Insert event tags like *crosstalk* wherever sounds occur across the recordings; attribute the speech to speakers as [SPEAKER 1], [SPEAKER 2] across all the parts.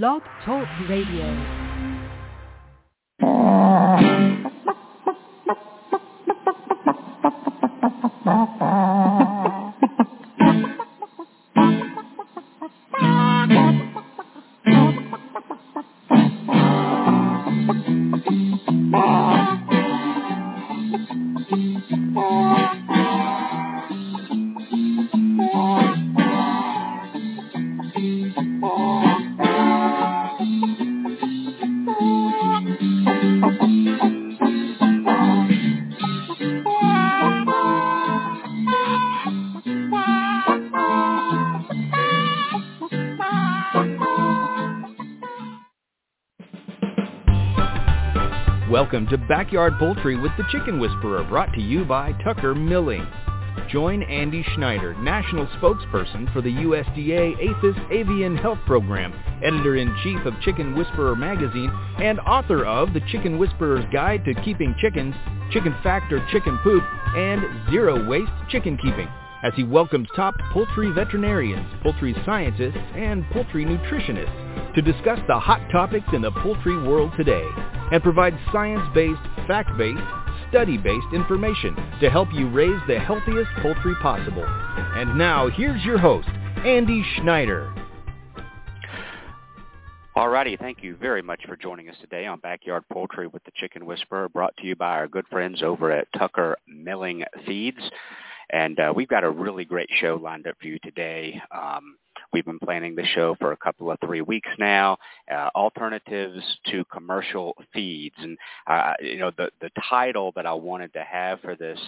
[SPEAKER 1] Blog Talk Radio. *laughs*
[SPEAKER 2] Backyard Poultry with the Chicken Whisperer, brought to you by Tucker Milling. Join Andy Schneider, National Spokesperson for the USDA APHIS Avian Health Program, Editor-in-Chief of Chicken Whisperer Magazine, and author of The Chicken Whisperer's Guide to Keeping Chickens, Chicken Factor Chicken Poop, and Zero Waste Chicken Keeping, as he welcomes top poultry veterinarians, poultry scientists, and poultry nutritionists to discuss the hot topics in the poultry world today and provide science-based, fact-based, study-based information to help you raise the healthiest poultry possible. And now, here's your host, Andy Schneider.
[SPEAKER 3] Alrighty, thank you very much for joining us today on Backyard Poultry with the Chicken Whisperer, brought to you by our good friends over at Tucker Milling Feeds. And uh, we've got a really great show lined up for you today. Um, we've been planning the show for a couple of three weeks now. Uh, alternatives to commercial feeds, and uh, you know the the title that I wanted to have for this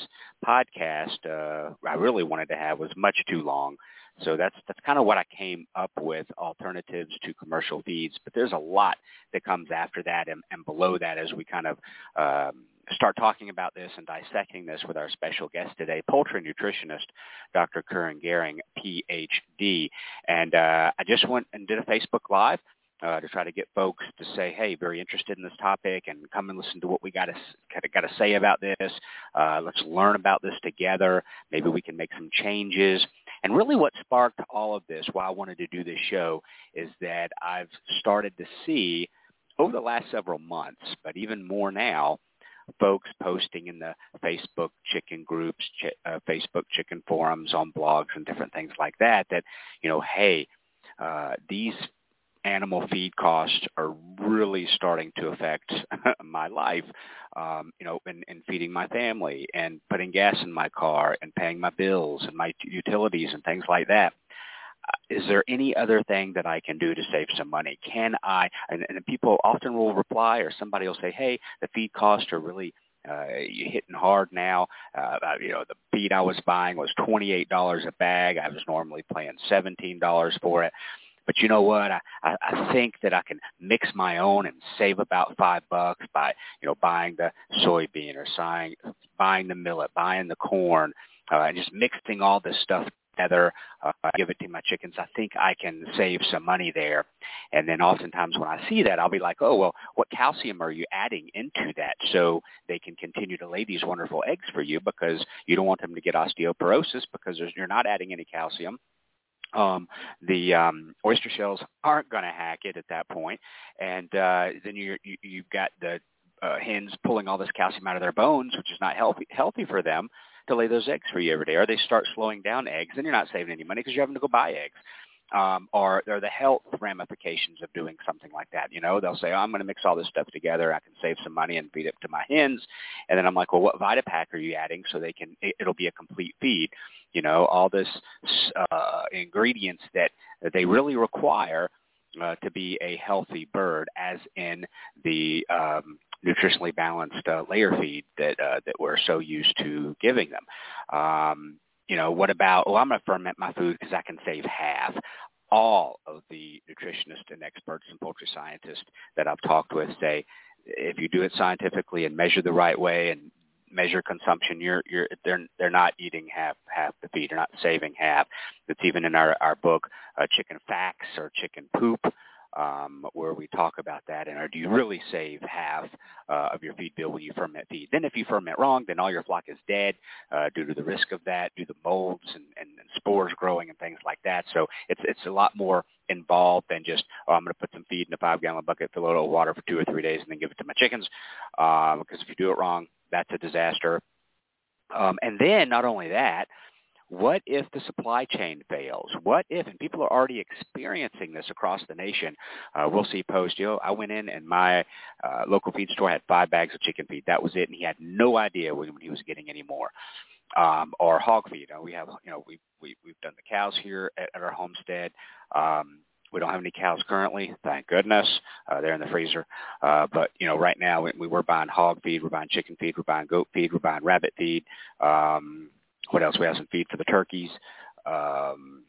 [SPEAKER 3] podcast, uh, I really wanted to have was much too long. So that's that's kind of what I came up with, alternatives to commercial feeds. But there's a lot that comes after that and, and below that as we kind of um, start talking about this and dissecting this with our special guest today, poultry nutritionist, Dr. Curran Gehring, PhD. And uh, I just went and did a Facebook Live uh, to try to get folks to say, hey, very interested in this topic and come and listen to what we got to got to say about this. Uh, let's learn about this together. Maybe we can make some changes. And really what sparked all of this, why I wanted to do this show, is that I've started to see over the last several months, but even more now, folks posting in the Facebook chicken groups, ch- uh, Facebook chicken forums, on blogs and different things like that, that, you know, hey, uh, these animal feed costs are really starting to affect *laughs* my life, um, you know, in, in feeding my family and putting gas in my car and paying my bills and my utilities and things like that. Is there any other thing that I can do to save some money? Can I? And, and people often will reply, or somebody will say, "Hey, the feed costs are really uh, hitting hard now. Uh, you know, the feed I was buying was twenty eight dollars a bag. I was normally paying seventeen dollars for it." But you know what? I, I, I think that I can mix my own and save about five bucks by, you know, buying the soybean or buying, buying the millet, buying the corn, uh, and just mixing all this stuff together, uh, give it to my chickens. I think I can save some money there. And then oftentimes when I see that, I'll be like, oh, well, what calcium are you adding into that so they can continue to lay these wonderful eggs for you because you don't want them to get osteoporosis because you're not adding any calcium um, the um, oyster shells aren't going to hack it at that point. point, and uh, then you, you you've got the uh, hens pulling all this calcium out of their bones, which is not healthy healthy for them to lay those eggs for you every day. Or they start slowing down eggs, then you're not saving any money because you're having to go buy eggs. Um, or, or the health ramifications of doing something like that. You know, they'll say, oh, I'm going to mix all this stuff together. I can save some money and feed it to my hens. And then I'm like, well, what Vitapack are you adding so they can, it, it'll be a complete feed you know, all this uh, ingredients that, that they really require uh, to be a healthy bird, as in the um, nutritionally balanced uh, layer feed that uh, that we're so used to giving them. Um, you know, what about? Oh, I'm going to ferment my food because I can save half. All of the nutritionists and experts and poultry scientists that I've talked with say if you do it scientifically and measure the right way and measure consumption, you're you're they're they're not eating half half the feed. They're not saving half. It's even in our our book, uh, Chicken Facts or Chicken Poop. Um, where we talk about that. And or do you really save half uh, of your feed bill when you ferment feed? Then if you ferment wrong, then all your flock is dead uh, due to the risk of that, due to molds and, and, and spores growing and things like that. So it's it's a lot more involved than just oh I'm going to put some feed in a five gallon bucket, fill it with water for two or three days, and then give it to my chickens. Um, because if you do it wrong, that's a disaster. Um, and then not only that, what if the supply chain fails? What if, and people are already experiencing this across the nation. Uh, we'll see post, you know, I went in and my uh, local feed store had five bags of chicken feed. That was it, and he had no idea when he was getting any more. Um, or hog feed. Uh, we have, you know, we, we, we've done the cows here at, at our homestead. Um, we don't have any cows currently, thank goodness. Uh, they're in the freezer. Uh, but you know, right now we, we we're buying hog feed, we're buying chicken feed, we're buying goat feed, we're buying rabbit feed. Um, what else? We have some feed for the turkeys. Um,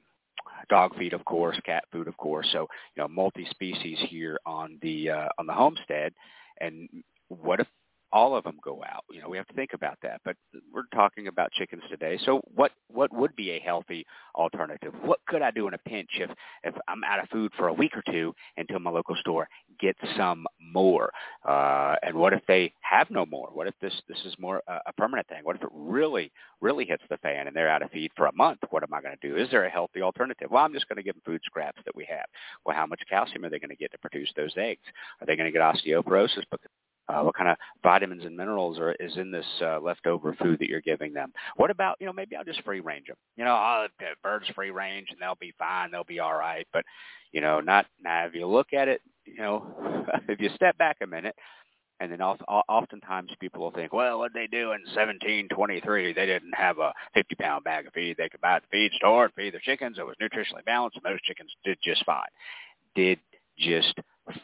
[SPEAKER 3] dog feed, of course, cat food, of course. So, you know, multi-species here on the uh, on the homestead. And what if all of them go out. You know, we have to think about that. But we're talking about chickens today. So what what would be a healthy alternative? What could I do in a pinch if if I'm out of food for a week or two until my local store gets some more? Uh, and what if they have no more? What if this this is more uh, a permanent thing? What if it really really hits the fan and they're out of feed for a month? What am I going to do? Is there a healthy alternative? Well, I'm just going to give them food scraps that we have. Well, how much calcium are they going to get to produce those eggs? Are they going to get osteoporosis because uh, what kind of vitamins and minerals are is in this uh, leftover food that you're giving them? What about you know maybe I'll just free range them. You know, oh, birds free range and they'll be fine, they'll be all right. But you know, not now. If you look at it, you know, *laughs* if you step back a minute, and then oftentimes people will think, well, what they do in 1723? They didn't have a 50 pound bag of feed. They could buy at the feed store and feed their chickens. It was nutritionally balanced, those chickens did just fine. Did just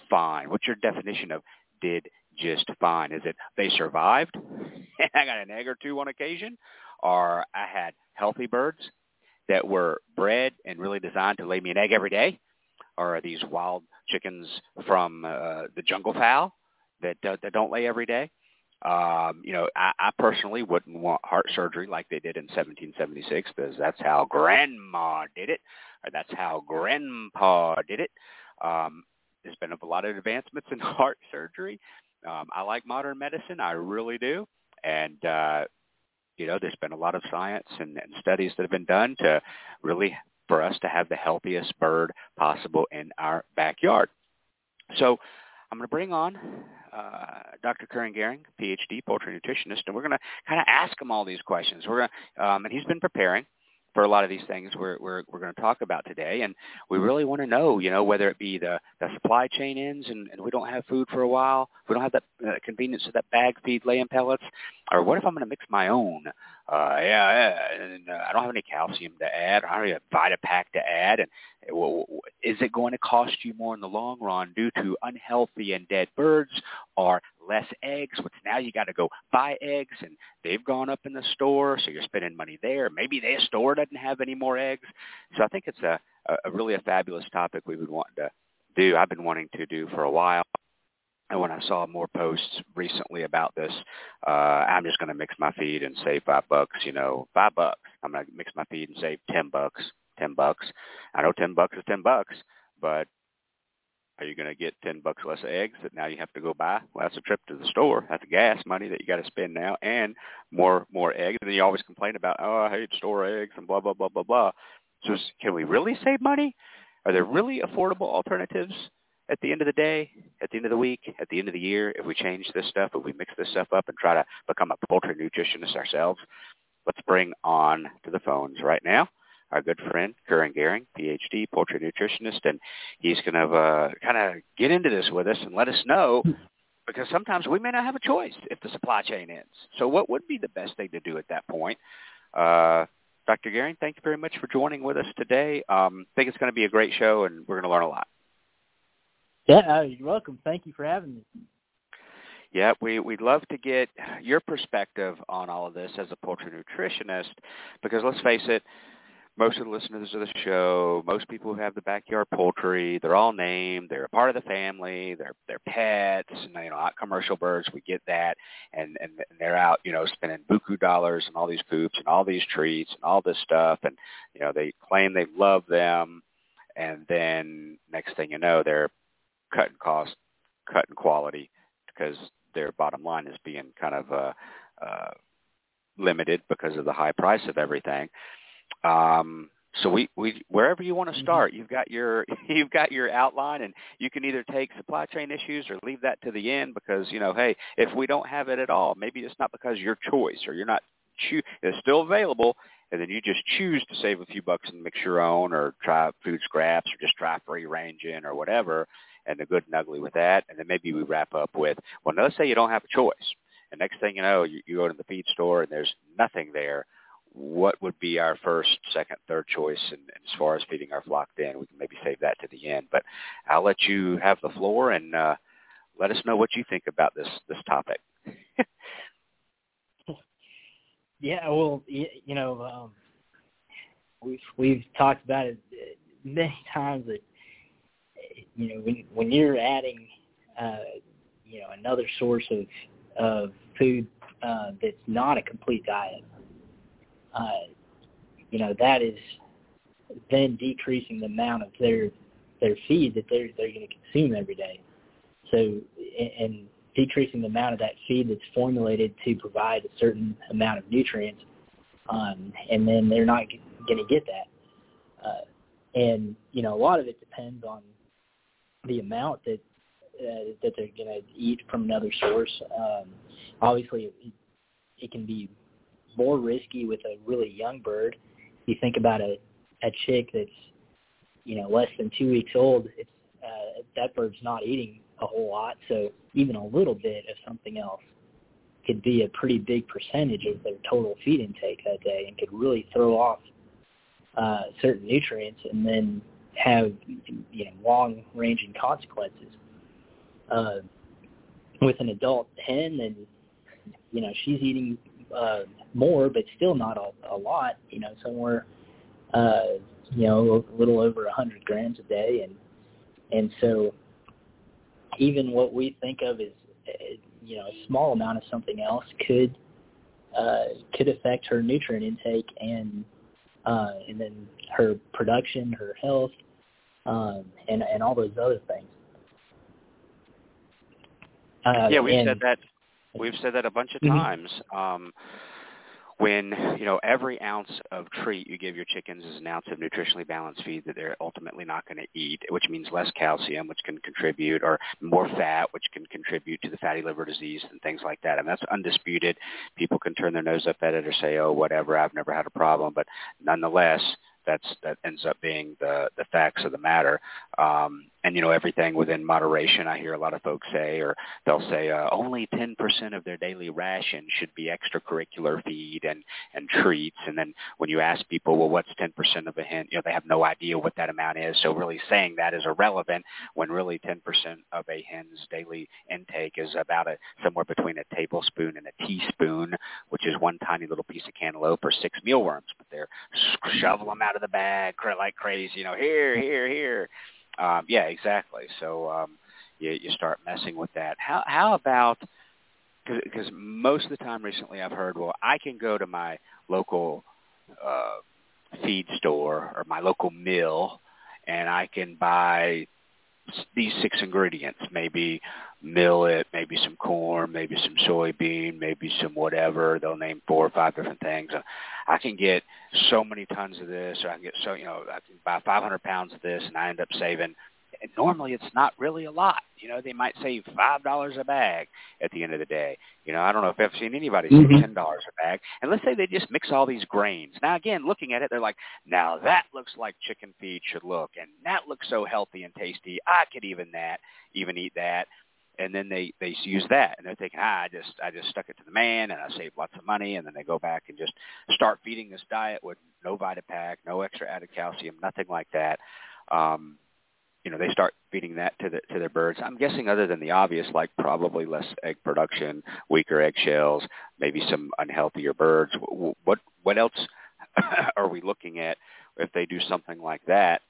[SPEAKER 3] fine. What's your definition of did just fine. Is it they survived *laughs* I got an egg or two on occasion, or I had healthy birds that were bred and really designed to lay me an egg every day, or these wild chickens from uh, the jungle fowl that uh, that don't lay every day? Um, you know, I, I personally wouldn't want heart surgery like they did in 1776 because that's how grandma did it, or that's how grandpa did it. Um, there's been a lot of advancements in *laughs* heart surgery, um, I like modern medicine, I really do, and uh, you know, there's been a lot of science and, and studies that have been done to really for us to have the healthiest bird possible in our backyard. So I'm going to bring on uh, Dr. Curran Gehring, PhD, poultry nutritionist, and we're going to kind of ask him all these questions. We're going to, um, and he's been preparing for a lot of these things we're we're we're going to talk about today, and we really want to know, you know, whether it be the the supply chain ends and, and we don't have food for a while, we don't have that uh, convenience of that bag feed laying pellets, or what if I'm going to mix my own? Uh, yeah, yeah and uh, I don't have any calcium to add, or I don't have a Vitapack to add, and uh, is it going to cost you more in the long run due to unhealthy and dead birds, or less eggs, which now you got to go buy eggs and they've gone up in the store, so you're spending money there. Maybe their store doesn't have any more eggs. So I think it's a, a really a fabulous topic we would want to do. I've been wanting to do for a while. And when I saw more posts recently about this, uh, I'm just going to mix my feed and save five bucks. You know, five bucks. I'm going to mix my feed and save ten bucks. Ten bucks. I know ten bucks is ten bucks, but are you going to get 10 bucks less eggs that now you have to go buy? Well, that's a trip to the store. That's gas money that you got to spend now and more more eggs. And then you always complain about, oh, I hate store eggs and blah, blah, blah, blah, blah. So can we really save money? Are there really affordable alternatives at the end of the day, at the end of the week, at the end of the year if we change this stuff, if we mix this stuff up and try to become a poultry nutritionist ourselves? Let's bring on to the phones right now our good friend Curran Gehring, PhD, poultry nutritionist, and he's going to uh, kind of get into this with us and let us know because sometimes we may not have a choice if the supply chain ends. So what would be the best thing to do at that point? Uh, Dr. Gehring, thank you very much for joining with us today. Um, I think it's going to be a great show, and we're going to learn a lot.
[SPEAKER 4] Yeah, uh, you're welcome. Thank you for having me.
[SPEAKER 3] Yeah, we, we'd love to get your perspective on all of this as a poultry nutritionist because let's face it, most of the listeners of the show, most people who have the backyard poultry, they're all named. They're a part of the family. They're they're pets, and you know, not commercial birds. We get that, and and they're out, you know, spending buku dollars and all these coops and all these treats and all this stuff, and you know, they claim they love them, and then next thing you know, they're cutting cost, cutting quality because their bottom line is being kind of uh, uh, limited because of the high price of everything. Um, so we, we wherever you want to mm-hmm. start, you've got your *laughs* you've got your outline, and you can either take supply chain issues or leave that to the end because you know, hey, if we don't have it at all, maybe it's not because your choice or you're not choo- it's still available, and then you just choose to save a few bucks and mix your own, or try food scraps, or just try free ranging or whatever, and the good and ugly with that, and then maybe we wrap up with, well, let's say you don't have a choice, and next thing you know, you, you go to the feed store and there's nothing there what would be our first, second, third choice and, and as far as feeding our flock then. We can maybe save that to the end. But I'll let you have the floor and uh, let us know what you think about this this topic. *laughs*
[SPEAKER 4] yeah, well, you know, um, we've we've talked about it many times that you know when when you're adding uh, you know another source of of food uh, that's not a complete diet uh, you know that is then decreasing the amount of their their feed that they're they're going to consume every day. So and decreasing the amount of that feed that's formulated to provide a certain amount of nutrients, um, and then they're not going to get that. Uh, and you know a lot of it depends on the amount that uh, that they're going to eat from another source. Um, obviously, it, it can be more risky with a really young bird. You think about a a chick that's you know less than two weeks old. It's uh, that bird's not eating a whole lot, so even a little bit of something else could be a pretty big percentage of their total feed intake that day, and could really throw off uh, certain nutrients, and then have you know long-ranging consequences. Uh, with an adult hen, and you know she's eating uh, more, but still not a, a lot. You know, somewhere uh, you know a little over a hundred grams a day, and and so even what we think of as uh, you know a small amount of something else could uh, could affect her nutrient intake and uh, and then her production, her health, um, and and all those other things.
[SPEAKER 3] Uh, yeah, and, said that. We've said that a bunch of mm-hmm. times. Um, when you know every ounce of treat you give your chickens is an ounce of nutritionally balanced feed that they're ultimately not going to eat, which means less calcium, which can contribute, or more fat, which can contribute to the fatty liver disease and things like that. And that's undisputed. People can turn their nose up at it or say, "Oh, whatever, I've never had a problem," but nonetheless, that's that ends up being the the facts of the matter. Um, and you know everything within moderation. I hear a lot of folks say, or they'll say uh, only 10% of their daily ration should be extracurricular feed and and treats. And then when you ask people, well, what's 10% of a hen? You know, they have no idea what that amount is. So really saying that is irrelevant when really 10% of a hen's daily intake is about a somewhere between a tablespoon and a teaspoon, which is one tiny little piece of cantaloupe or six mealworms. But they're shovel them out of the bag like crazy. You know, here, here, here. Um, yeah, exactly. So um, you, you start messing with that. How how about because most of the time recently I've heard, well, I can go to my local uh, feed store or my local mill, and I can buy these six ingredients, maybe millet, maybe some corn, maybe some soybean, maybe some whatever. They'll name four or five different things. I can get so many tons of this, or I can get so you know I can buy 500 pounds of this, and I end up saving. And normally it's not really a lot. You know, they might save five dollars a bag at the end of the day. You know, I don't know if I've seen anybody save mm-hmm. ten dollars a bag. And let's say they just mix all these grains. Now again, looking at it, they're like, now that looks like chicken feed should look, and that looks so healthy and tasty. I could even that, even eat that and then they they use that and they're thinking ah, I just I just stuck it to the man and I saved lots of money and then they go back and just start feeding this diet with no Vitapack, no extra added calcium, nothing like that. Um, you know, they start feeding that to the to their birds. I'm guessing other than the obvious, like probably less egg production, weaker eggshells, maybe some unhealthier birds. What what else *laughs* are we looking at if they do something like that?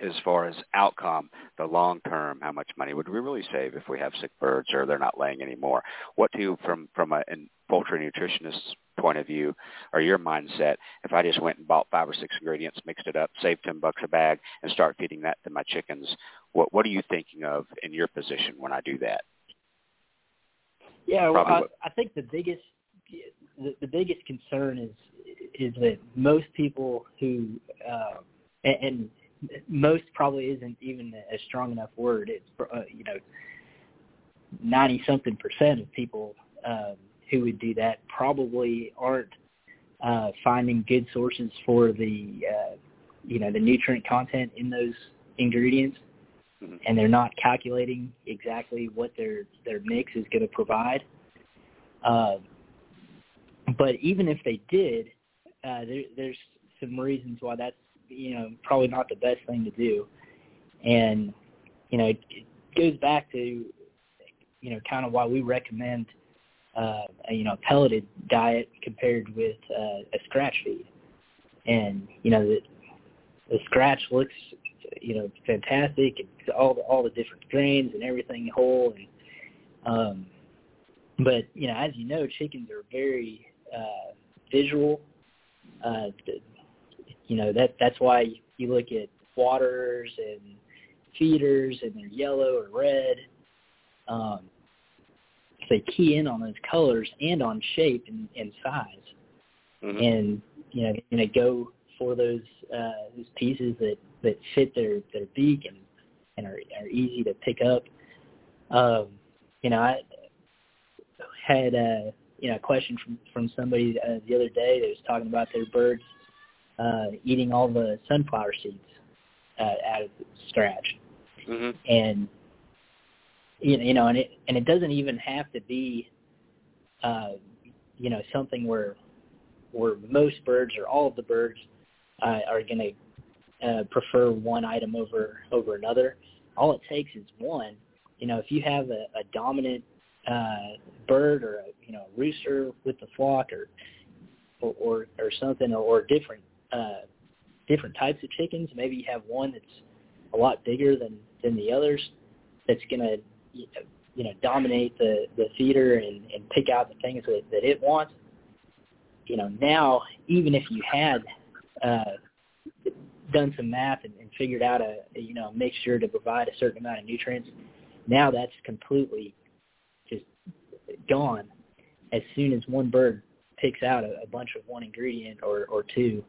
[SPEAKER 3] As far as outcome, the long term, how much money would we really save if we have sick birds or they're not laying anymore? What do you, from from a poultry nutritionist's point of view, or your mindset, if I just went and bought five or six ingredients, mixed it up, saved ten bucks a bag, and start feeding that to my chickens, what what are you thinking of in your position when I do that?
[SPEAKER 4] Yeah, well, I, I think the biggest the, the biggest concern is is that most people who uh, and, and most probably isn't even a strong enough word. It's uh, you know ninety something percent of people um, who would do that probably aren't uh, finding good sources for the uh, you know the nutrient content in those ingredients, mm-hmm. and they're not calculating exactly what their their mix is going to provide. Uh, but even if they did, uh, there, there's some reasons why that's you know probably not the best thing to do, and you know it, it goes back to you know kind of why we recommend uh, a, you know pelleted diet compared with uh, a scratch feed, and you know the the scratch looks you know fantastic. And all the all the different grains and everything whole and um but you know as you know chickens are very uh visual uh you know that that's why you look at waters and feeders and they're yellow or red. Um, they key in on those colors and on shape and, and size, mm-hmm. and you know, and they go for those uh, those pieces that that fit their their beak and and are, are easy to pick up. Um, you know, I had a you know a question from from somebody uh, the other day that was talking about their birds uh, eating all the sunflower seeds uh, out of the scratch. Mm-hmm. And you know, and it and it doesn't even have to be, uh, you know, something where where most birds or all of the birds uh, are going to uh, prefer one item over over another. All it takes is one. You know, if you have a, a dominant uh, bird or a you know a rooster with the flock or or or, or something or different uh, different types of chickens. Maybe you have one that's a lot bigger than than the others. That's going to you know dominate the the feeder and and pick out the things that that it wants. You know now even if you had uh, done some math and, and figured out a, you know a mixture to provide a certain amount of nutrients, now that's completely just gone as soon as one bird picks out a, a bunch of one ingredient or, or two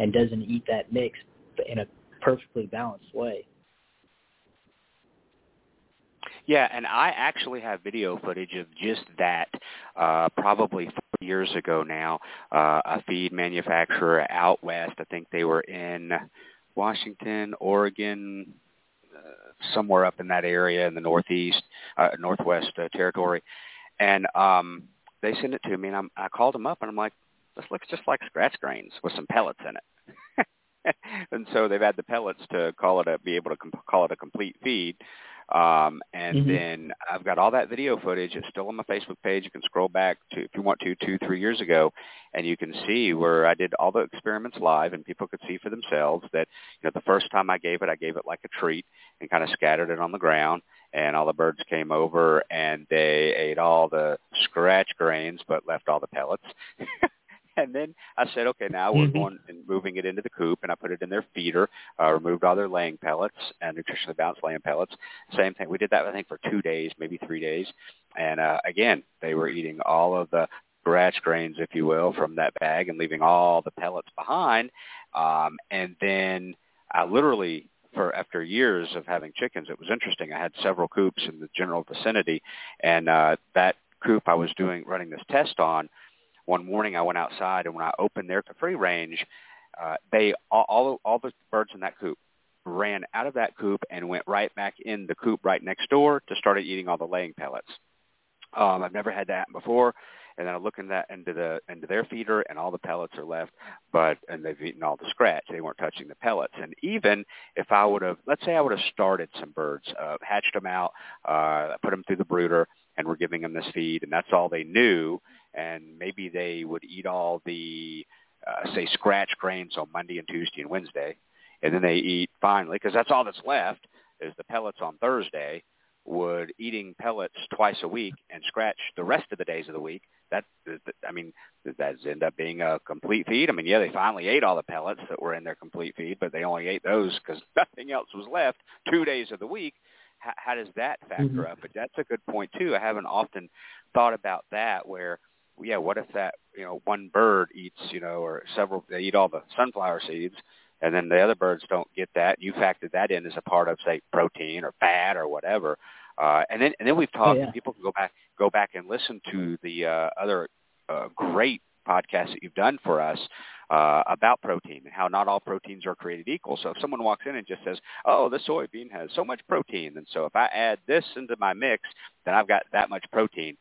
[SPEAKER 4] and doesn't eat that mix in a perfectly balanced way.
[SPEAKER 3] Yeah, and I actually have video footage of just that. Uh, probably four years ago now, uh, a feed manufacturer out west. I think they were in Washington, Oregon, uh, somewhere up in that area in the northeast, uh, northwest uh, territory, and um, they sent it to me, and I'm, I called them up, and I'm like, this looks just like scratch grains with some pellets in it. *laughs* and so they've had the pellets to call it a be able to com- call it a complete feed. Um, and mm-hmm. then I've got all that video footage. It's still on my Facebook page. You can scroll back to if you want to two, three years ago, and you can see where I did all the experiments live, and people could see for themselves that you know the first time I gave it, I gave it like a treat and kind of scattered it on the ground and all the birds came over and they ate all the scratch grains but left all the pellets. *laughs* *laughs* and then I said, okay, now we're mm-hmm. going and moving it into the coop, and I put it in their feeder, uh, removed all their laying pellets and nutritionally balanced laying pellets. Same thing. We did that I think for two days, maybe three days, and uh, again, they were eating all of the scratch grains, if you will, from that bag and leaving all the pellets behind. Um, and then I literally for after years of having chickens, it was interesting. I had several coops in the general vicinity, and uh, that coop I was doing running this test on. One morning, I went outside, and when I opened their free range, uh, they all, all all the birds in that coop ran out of that coop and went right back in the coop right next door to start eating all the laying pellets. Um, I've never had that before and then I look in that into the into their feeder, and all the pellets are left, but and they've eaten all the scratch. They weren't touching the pellets. And even if I would have, let's say I would have started some birds, uh, hatched them out, uh, put them through the brooder, and we're giving them this feed, and that's all they knew, and maybe they would eat all the uh, say scratch grains on Monday and Tuesday and Wednesday, and then they eat finally because that's all that's left is the pellets on Thursday. Would eating pellets twice a week and scratch the rest of the days of the week that I mean that end up being a complete feed. I mean, yeah, they finally ate all the pellets that were in their complete feed, but they only ate those because *laughs* nothing else was left two days of the week. How, how does that factor mm-hmm. up? But that's a good point too. I haven't often thought about that. Where, yeah, what if that you know one bird eats you know or several they eat all the sunflower seeds, and then the other birds don't get that. You factored that in as a part of say protein or fat or whatever. Uh, and then and then we've talked. Oh, yeah. People can go back go back and listen to the uh, other uh, great podcasts that you've done for us uh, about protein and how not all proteins are created equal. So if someone walks in and just says, "Oh, the soybean has so much protein," and so if I add this into my mix, then I've got that much protein.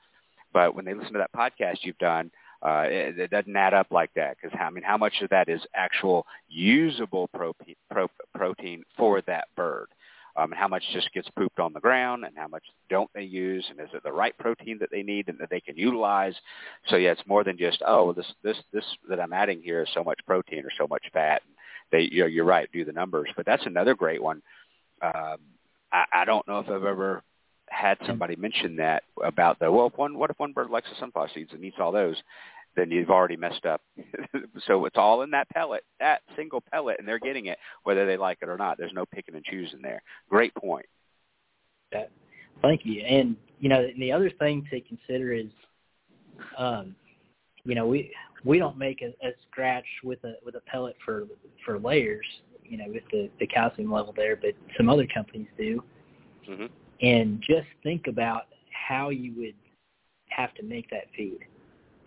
[SPEAKER 3] But when they listen to that podcast you've done, uh, it, it doesn't add up like that because I mean, how much of that is actual usable protein, pro, protein for that bird? um, and how much just gets pooped on the ground and how much don't they use and is it the right protein that they need and that they can utilize? So yeah it's more than just oh this this this that i'm adding here is so much protein or so much fat. And they you know you're right do the numbers. But that's another great one. Um i i don't know if i've ever had somebody mention that about the well if one what if one bird likes the sunflower seeds and eats all those then you've already messed up. *laughs* so it's all in that pellet, that single pellet, and they're getting it whether they like it or not. There's no picking and choosing there. Great point.
[SPEAKER 4] Yeah. Thank you. And you know, the other thing to consider is, um, you know, we we don't make a, a scratch with a with a pellet for for layers, you know, with the the calcium level there, but some other companies do. Mm-hmm. And just think about how you would have to make that feed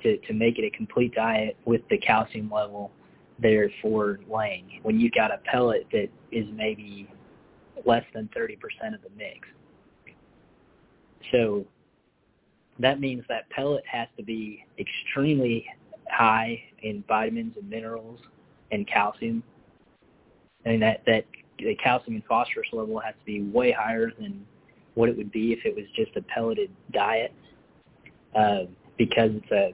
[SPEAKER 4] to, to make it a complete diet with the calcium level there for laying when you've got a pellet that is maybe less than 30% of the mix. So that means that pellet has to be extremely high in vitamins and minerals and calcium. And that, that the calcium and phosphorus level has to be way higher than what it would be if it was just a pelleted diet uh, because it's a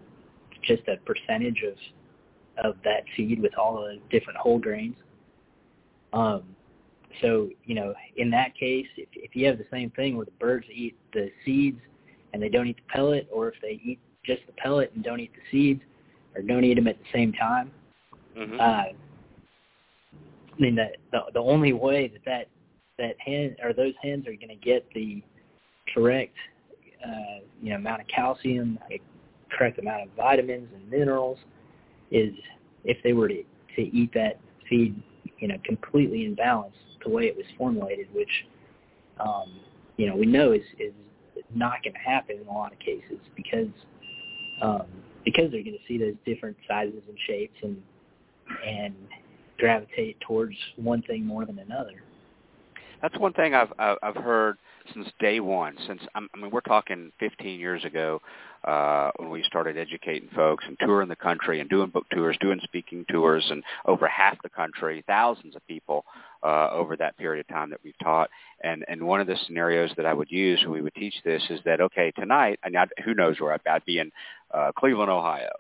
[SPEAKER 4] just a percentage of of that seed with all the different whole grains. Um, so you know, in that case, if if you have the same thing where the birds eat the seeds and they don't eat the pellet, or if they eat just the pellet and don't eat the seeds, or don't eat them at the same time, mm-hmm. uh, I mean the, the the only way that that that hen or those hens are going to get the correct uh, you know amount of calcium, correct amount of vitamins and minerals is if they were to, to eat that feed, you know, completely in balance the way it was formulated, which, um, you know, we know is, is not going to happen in a lot of cases because, um, because they're going to see those different sizes and shapes and, and gravitate towards one thing more than another.
[SPEAKER 3] That's one thing I've I've heard since day one. Since I mean, we're talking 15 years ago uh, when we started educating folks and touring the country and doing book tours, doing speaking tours, and over half the country, thousands of people uh, over that period of time that we've taught. And and one of the scenarios that I would use when we would teach this is that okay, tonight, and I'd, who knows where I'd be, I'd be in uh, Cleveland, Ohio,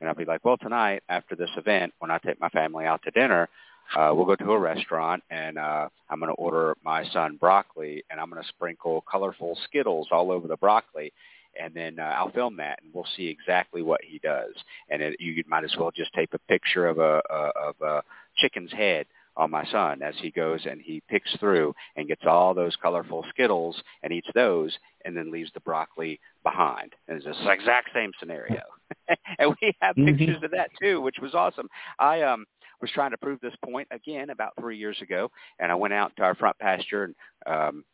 [SPEAKER 3] and I'd be like, well, tonight after this event, when I take my family out to dinner uh, we'll go to a restaurant and uh, I'm going to order my son broccoli and I'm going to sprinkle colorful Skittles all over the broccoli and then uh, I'll film that, and we'll see exactly what he does. And it, you might as well just take a picture of a, a of a chicken's head on my son as he goes and he picks through and gets all those colorful Skittles and eats those, and then leaves the broccoli behind. And it's the exact same scenario. *laughs* and we have mm-hmm. pictures of that too, which was awesome. I um was trying to prove this point again about three years ago, and I went out to our front pasture and um,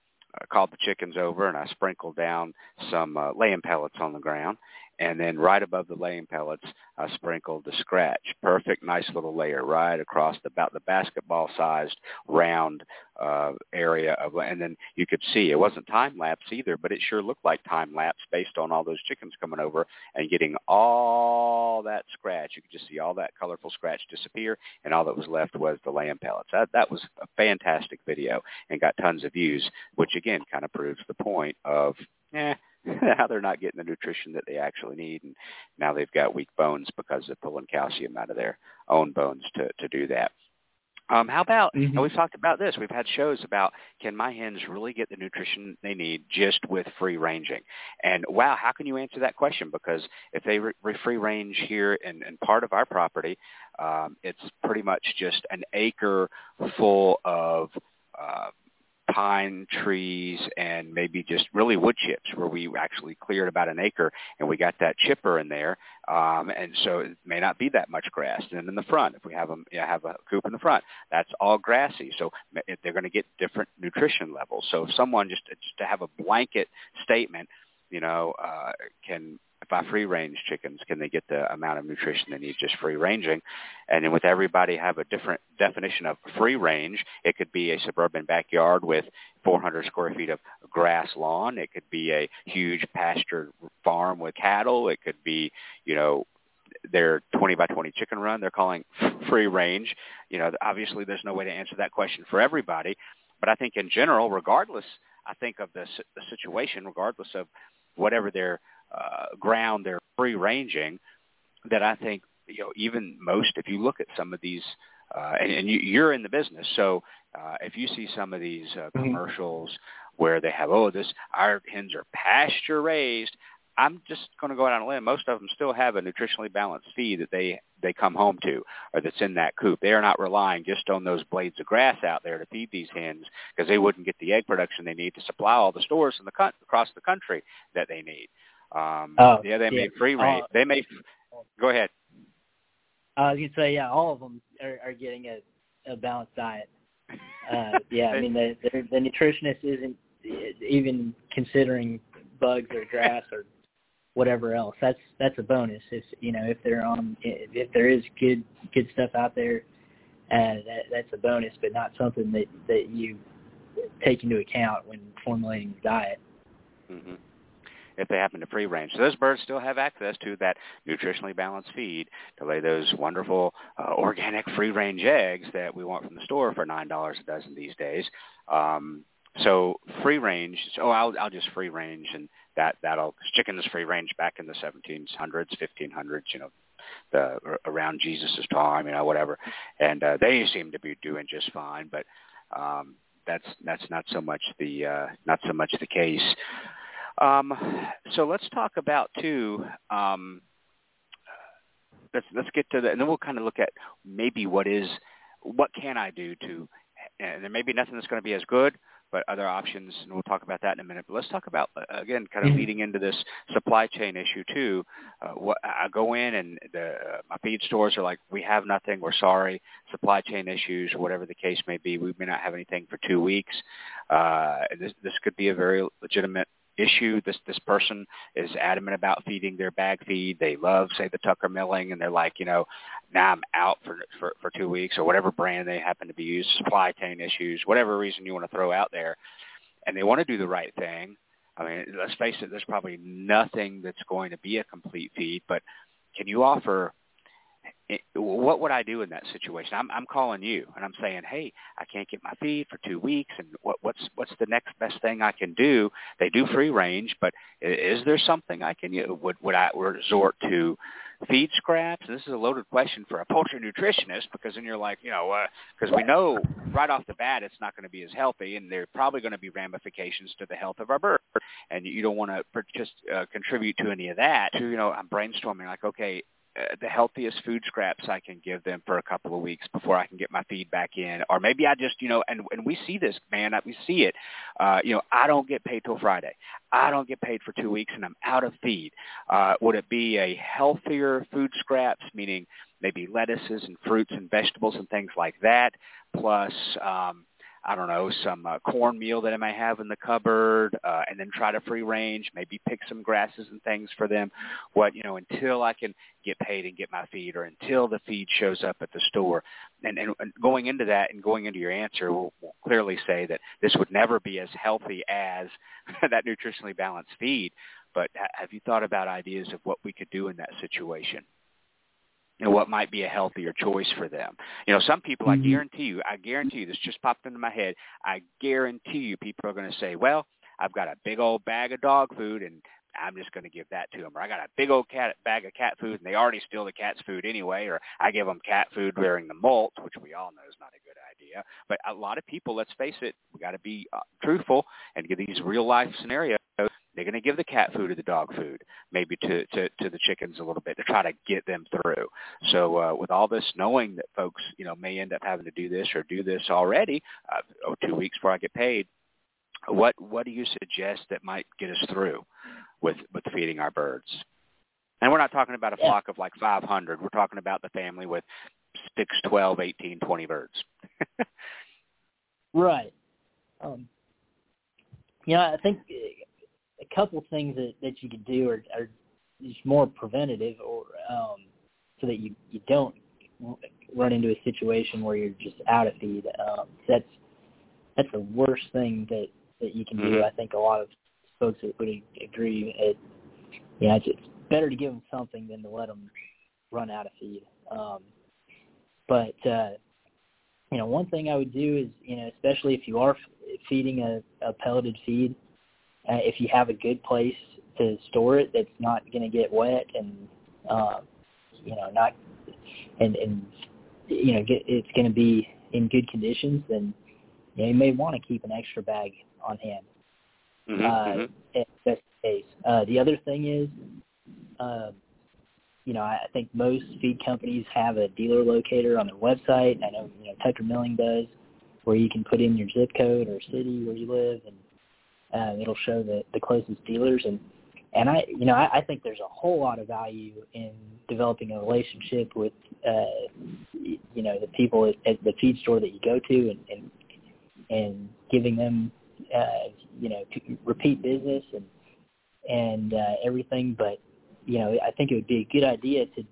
[SPEAKER 3] I called the chickens over and I sprinkled down some uh, laying pellets on the ground. And then right above the laying pellets, I sprinkled the scratch. Perfect, nice little layer right across the, about the basketball-sized round uh, area of, and then you could see it wasn't time lapse either, but it sure looked like time lapse based on all those chickens coming over and getting all that scratch. You could just see all that colorful scratch disappear, and all that was left was the laying pellets. That that was a fantastic video and got tons of views, which again kind of proves the point of, eh, *laughs* how they're not getting the nutrition that they actually need, and now they've got weak bones because they're pulling calcium out of their own bones to to do that. Um, how about,
[SPEAKER 4] mm-hmm.
[SPEAKER 3] and we've talked about this, we've had shows about can my hens really get the nutrition they need just with free ranging? And wow, how can you answer that question? Because if they re- free range here in, in part of our property, um, it's pretty much just an acre full of uh, pine trees and maybe just really wood chips where we actually cleared about an acre and we got that chipper in there. Um and so it may not be that much grass. And in the front if we have them you know, have a coop in the front that's all grassy. So they're going to get different nutrition levels. So if someone just just to have a blanket statement you know uh can if I free range chickens, can they get the amount of nutrition they need just free ranging? And then with everybody have a different definition of free range, it could be a suburban backyard with 400 square feet of grass lawn. It could be a huge pasture farm with cattle. It could be, you know, their 20 by 20 chicken run. They're calling free range. You know, obviously there's no way to answer that question for everybody, but I think in general, regardless, I think of the, the situation, regardless of whatever their uh, ground they're free ranging that I think you know even most if you look at some of these uh, and, and you, you're in the business so uh, if you see some of these uh, mm-hmm. commercials where they have oh this our hens are pasture raised I'm just going to go out on a limb. Most of them still have a nutritionally balanced feed that they they come home to, or that's in that coop. They are not relying just on those blades of grass out there to feed these hens, because they wouldn't get the egg production they need to supply all the stores in the across the country that they need. Um,
[SPEAKER 4] oh,
[SPEAKER 3] yeah, they
[SPEAKER 4] yeah.
[SPEAKER 3] made free range. Uh, they made. Go ahead.
[SPEAKER 4] I was gonna say, yeah, all of them are, are getting a, a balanced diet. Uh, *laughs* yeah, I mean the, the the nutritionist isn't even considering bugs or grass or whatever else. That's that's a bonus. If you know if they're on if there is good good stuff out there, uh, that that's a bonus, but not something that that you take into account when formulating the diet.
[SPEAKER 3] Mm-hmm if they happen to free range. So those birds still have access to that nutritionally balanced feed to lay those wonderful uh, organic free range eggs that we want from the store for nine dollars a dozen these days. Um, so free range. Oh, I'll I'll just free range, and that that'll chicken is free range back in the 1700s, 1500s. You know, the around Jesus' time, you know, whatever, and uh, they seem to be doing just fine. But um, that's that's not so much the uh, not so much the case um, so let's talk about too. Um, let's let's get to that, and then we'll kind of look at maybe what is what can I do to, and there may be nothing that's going to be as good, but other options, and we'll talk about that in a minute. But let's talk about uh, again, kind of mm-hmm. leading into this supply chain issue too. Uh, what I go in and the uh, my feed stores are like, we have nothing, we're sorry, supply chain issues, whatever the case may be. We may not have anything for two weeks. Uh, this this could be a very legitimate issue. This this person is adamant about feeding their bag feed. They love, say, the Tucker Milling, and they're like, you know, now I'm out for for, for two weeks or whatever brand they happen to be used, supply chain issues, whatever reason you want to throw out there, and they want to do the right thing. I mean, let's face it, there's probably nothing that's going to be a complete feed, but can you offer what would I do in that situation? I'm I'm calling you and I'm saying, hey, I can't get my feed for two weeks, and what what's what's the next best thing I can do? They do free range, but is there something I can would would I resort to feed scraps? This is a loaded question for a poultry nutritionist because then you're like, you know, because uh, we know right off the bat it's not going to be as healthy, and there are probably going to be ramifications to the health of our bird, and you don't want to just uh, contribute to any of that. To you know, I'm brainstorming like, okay, uh, the healthiest food scraps I can give them for a couple of weeks before I can get my feed back in. Or maybe I just, you know, and, and we see this, man, we see it. Uh, you know, I don't get paid till Friday. I don't get paid for two weeks and I'm out of feed. Uh, would it be a healthier food scraps, meaning maybe lettuces and fruits and vegetables and things like that, plus um, I don't know, some uh, cornmeal that I may have in the cupboard, uh, and then try to free range, maybe pick some grasses and things for them. What you know, until I can get paid and get my feed, or until the feed shows up at the store. And, and, going into that and going into your answer, will will clearly say that this would never be as healthy as *laughs* that nutritionally balanced feed. But have you thought about ideas of what we could do in that situation? You know, what might be a healthier choice for them. You know, some people, I mm-hmm. guarantee you, I guarantee you, this just popped into my head. I guarantee you, people are going to say, "Well, I've got a big old bag of dog food, and I'm just going to give that to them." Or I got a big old cat bag of cat food, and they already steal the cat's food anyway. Or I give them cat food during the molt, which we all know is not a good idea. But a lot of people, let's face it, we got to be uh, truthful and get these real life scenarios. They're going to give the cat food or the dog food, maybe to, to, to the chickens a little bit to try to get them through. So uh, with all this, knowing that folks, you know, may end up having to do this or do this already, uh, oh, two weeks before I get paid, what what do you suggest that might get us through with with feeding our birds? And we're not talking about a flock of like 500. We're talking about the family with 6, 12, 18, 20 birds. *laughs*
[SPEAKER 4] right. Um, you know, I think couple things that, that you could do are, are just more preventative or um, so that you, you don't run into a situation where you're just out of feed. Um, that's that's the worst thing that, that you can do.
[SPEAKER 3] Mm-hmm.
[SPEAKER 4] I think a lot of folks would agree. It, you know, it's, it's better to give them something than to let them run out of feed. Um, but uh, you know, one thing I would do is, you know, especially if you are feeding a, a pelleted feed, uh, if you have a good place to store it that's not going to get wet and uh, you know not and and you know get, it's going to be in good conditions, then you, know, you may want to keep an extra bag on hand.
[SPEAKER 3] Mm-hmm,
[SPEAKER 4] uh,
[SPEAKER 3] mm-hmm.
[SPEAKER 4] If case. Uh, the other thing is, uh, you know, I think most feed companies have a dealer locator on their website. I know, you know, Tucker Milling does, where you can put in your zip code or city where you live, and um, it'll show the the closest dealers. And and I, you know, I, I think there's a whole lot of value in developing a relationship with, uh, you know, the people at, at the feed store that you go to, and and, and giving them, uh, you know, repeat business and and uh, everything. But you know, I think it would be a good idea to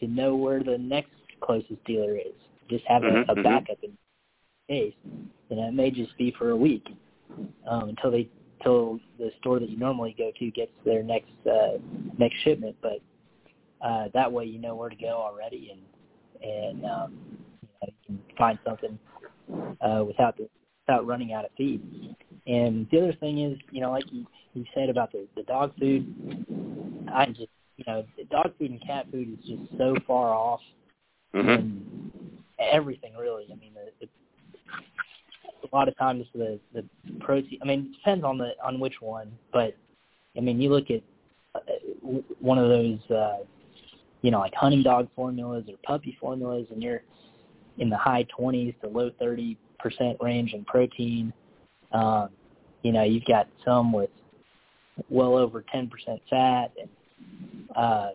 [SPEAKER 4] to know where the next closest dealer is. Just have
[SPEAKER 3] mm-hmm,
[SPEAKER 4] a, a
[SPEAKER 3] mm-hmm.
[SPEAKER 4] backup in case. And it may just be for a week um, until they until the store that you normally go to gets their next uh, next shipment. But uh, that way you know where to go already, and and um, you, know, you can find something uh, without the without running out of feed. And the other thing is, you know, like you, you said about the, the dog food, I just you know, dog food and cat food is just so far off
[SPEAKER 3] mm-hmm.
[SPEAKER 4] and everything really. I mean, the, the, a lot of times the the protein. I mean, it depends on the on which one, but I mean, you look at uh, one of those, uh, you know, like hunting dog formulas or puppy formulas, and you're in the high 20s to low 30 percent range in protein. Um, you know, you've got some with well over 10% fat, and uh,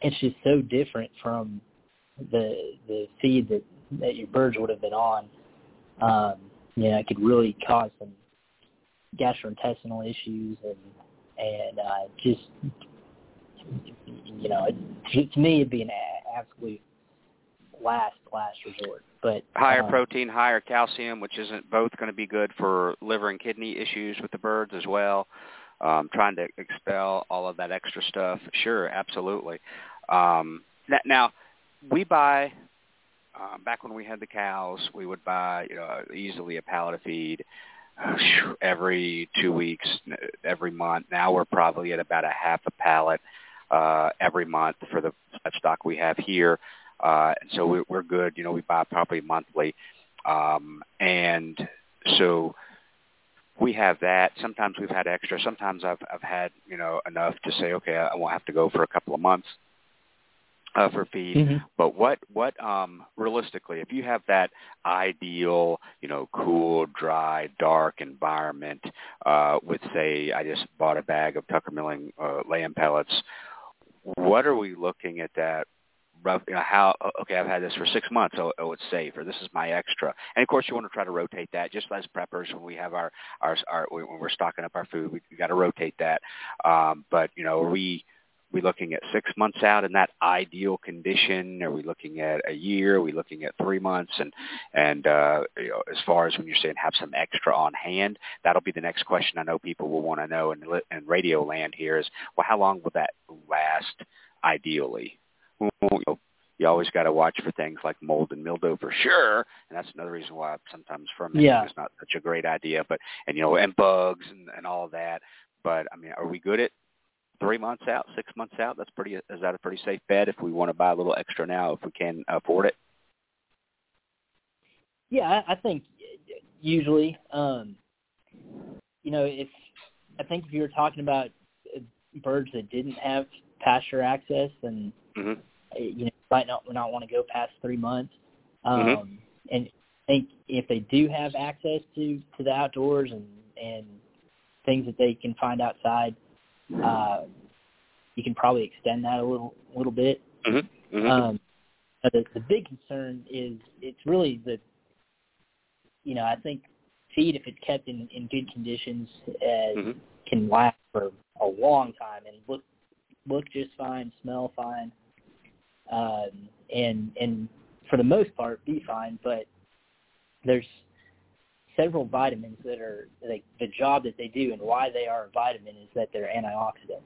[SPEAKER 4] it's just so different from the the feed that that your birds would have been on. Um, you know, it could really cause some gastrointestinal issues and and uh, just you know, it, to me it'd be an absolute last last resort. But
[SPEAKER 3] higher
[SPEAKER 4] um,
[SPEAKER 3] protein, higher calcium, which isn't both going to be good for liver and kidney issues with the birds as well um, trying to expel all of that extra stuff. Sure, absolutely. Um, now, we buy uh, back when we had the cows, we would buy you know easily a pallet of feed uh, every two weeks, every month. Now we're probably at about a half a pallet uh, every month for the stock we have here, uh, and so we're, we're good. You know, we buy probably monthly, um, and so we have that. Sometimes we've had extra. Sometimes I've I've had you know enough to say okay, I won't have to go for a couple of months uh, for feed.
[SPEAKER 4] Mm-hmm.
[SPEAKER 3] But what what um realistically, if you have that ideal you know cool, dry, dark environment uh, with say I just bought a bag of Tucker Milling uh, lamb pellets, what are we looking at that rough, you know, how, okay, I've had this for six months, oh, oh, it's safe, or this is my extra. And of course, you want to try to rotate that, just as preppers when we have our, our, our when we're stocking up our food, we, we got to rotate that. Um, but, you know, are we, we looking at six months out in that ideal condition? Are we looking at a year? Are we looking at three months? And and uh, you know, as far as when you're saying have some extra on hand, that'll be the next question I know people will want to know in, in radio land here is, well, how long will that last ideally? you, know, you always got to watch for things like mold and mildew for sure, and that's another reason why sometimes fermenting
[SPEAKER 4] yeah.
[SPEAKER 3] is not such a great idea. But and you know, and bugs and, and all that. But I mean, are we good at three months out, six months out? That's pretty. Is that a pretty safe bet if we want to buy a little extra now, if we can afford it?
[SPEAKER 4] Yeah, I, I think usually, um, you know, if I think if you were talking about uh, birds that didn't have pasture access, then
[SPEAKER 3] mm-hmm.
[SPEAKER 4] you know might not not want to go past three months.
[SPEAKER 3] Mm-hmm.
[SPEAKER 4] Um, mm-hmm. And I think if they do have access to to the outdoors and and things that they can find outside, uh, you can probably extend that a little little bit.
[SPEAKER 3] Mm-hmm. Mm-hmm.
[SPEAKER 4] Um, the the big concern is it's really the you know I think feed if it's kept in in good conditions as
[SPEAKER 3] mm-hmm.
[SPEAKER 4] can last for a long time and look look just fine, smell fine, um, and and for the most part be fine. But there's several vitamins that are like the job that they do and why they are a vitamin is that they're antioxidants.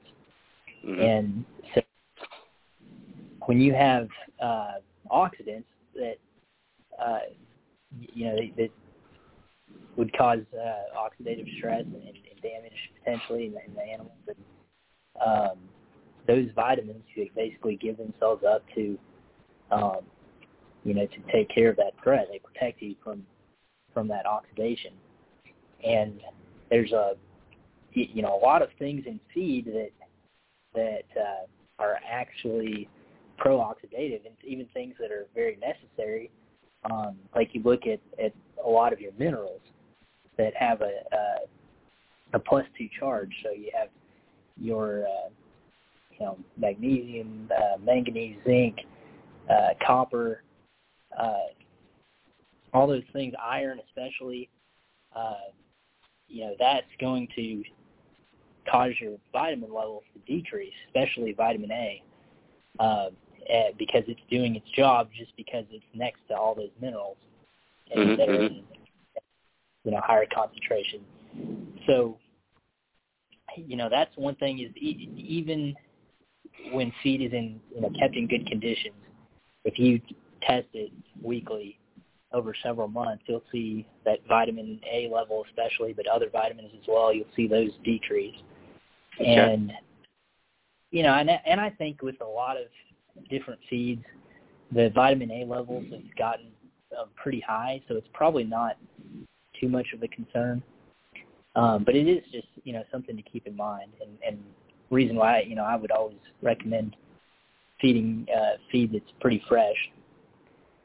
[SPEAKER 3] Mm-hmm.
[SPEAKER 4] And so when you have uh, oxidants that uh, you know that would cause uh, oxidative stress and, and damage potentially in the, in the animals, and um, those vitamins basically give themselves up to um, you know to take care of that threat. They protect you from from that oxidation. And there's a you know a lot of things in feed that that uh, are actually pro-oxidative, and even things that are very necessary. Um, like you look at, at a lot of your minerals that have a a, a plus two charge. So you have your uh, you know magnesium, uh, manganese, zinc, uh, copper, uh, all those things, iron especially, uh, you know, that's going to cause your vitamin levels to decrease, especially vitamin A, uh, because it's doing its job just because it's next to all those minerals and
[SPEAKER 3] mm-hmm.
[SPEAKER 4] that are in, you know, higher concentration. So, you know, that's one thing is even when feed is in, you know, kept in good conditions, if you test it weekly, over several months, you'll see that vitamin A level especially, but other vitamins as well, you'll see those decrease.
[SPEAKER 3] Okay.
[SPEAKER 4] And you know, and and I think with a lot of different feeds, the vitamin A levels have gotten uh, pretty high, so it's probably not too much of a concern. Um, but it is just you know something to keep in mind, and, and reason why you know I would always recommend feeding uh, feed that's pretty fresh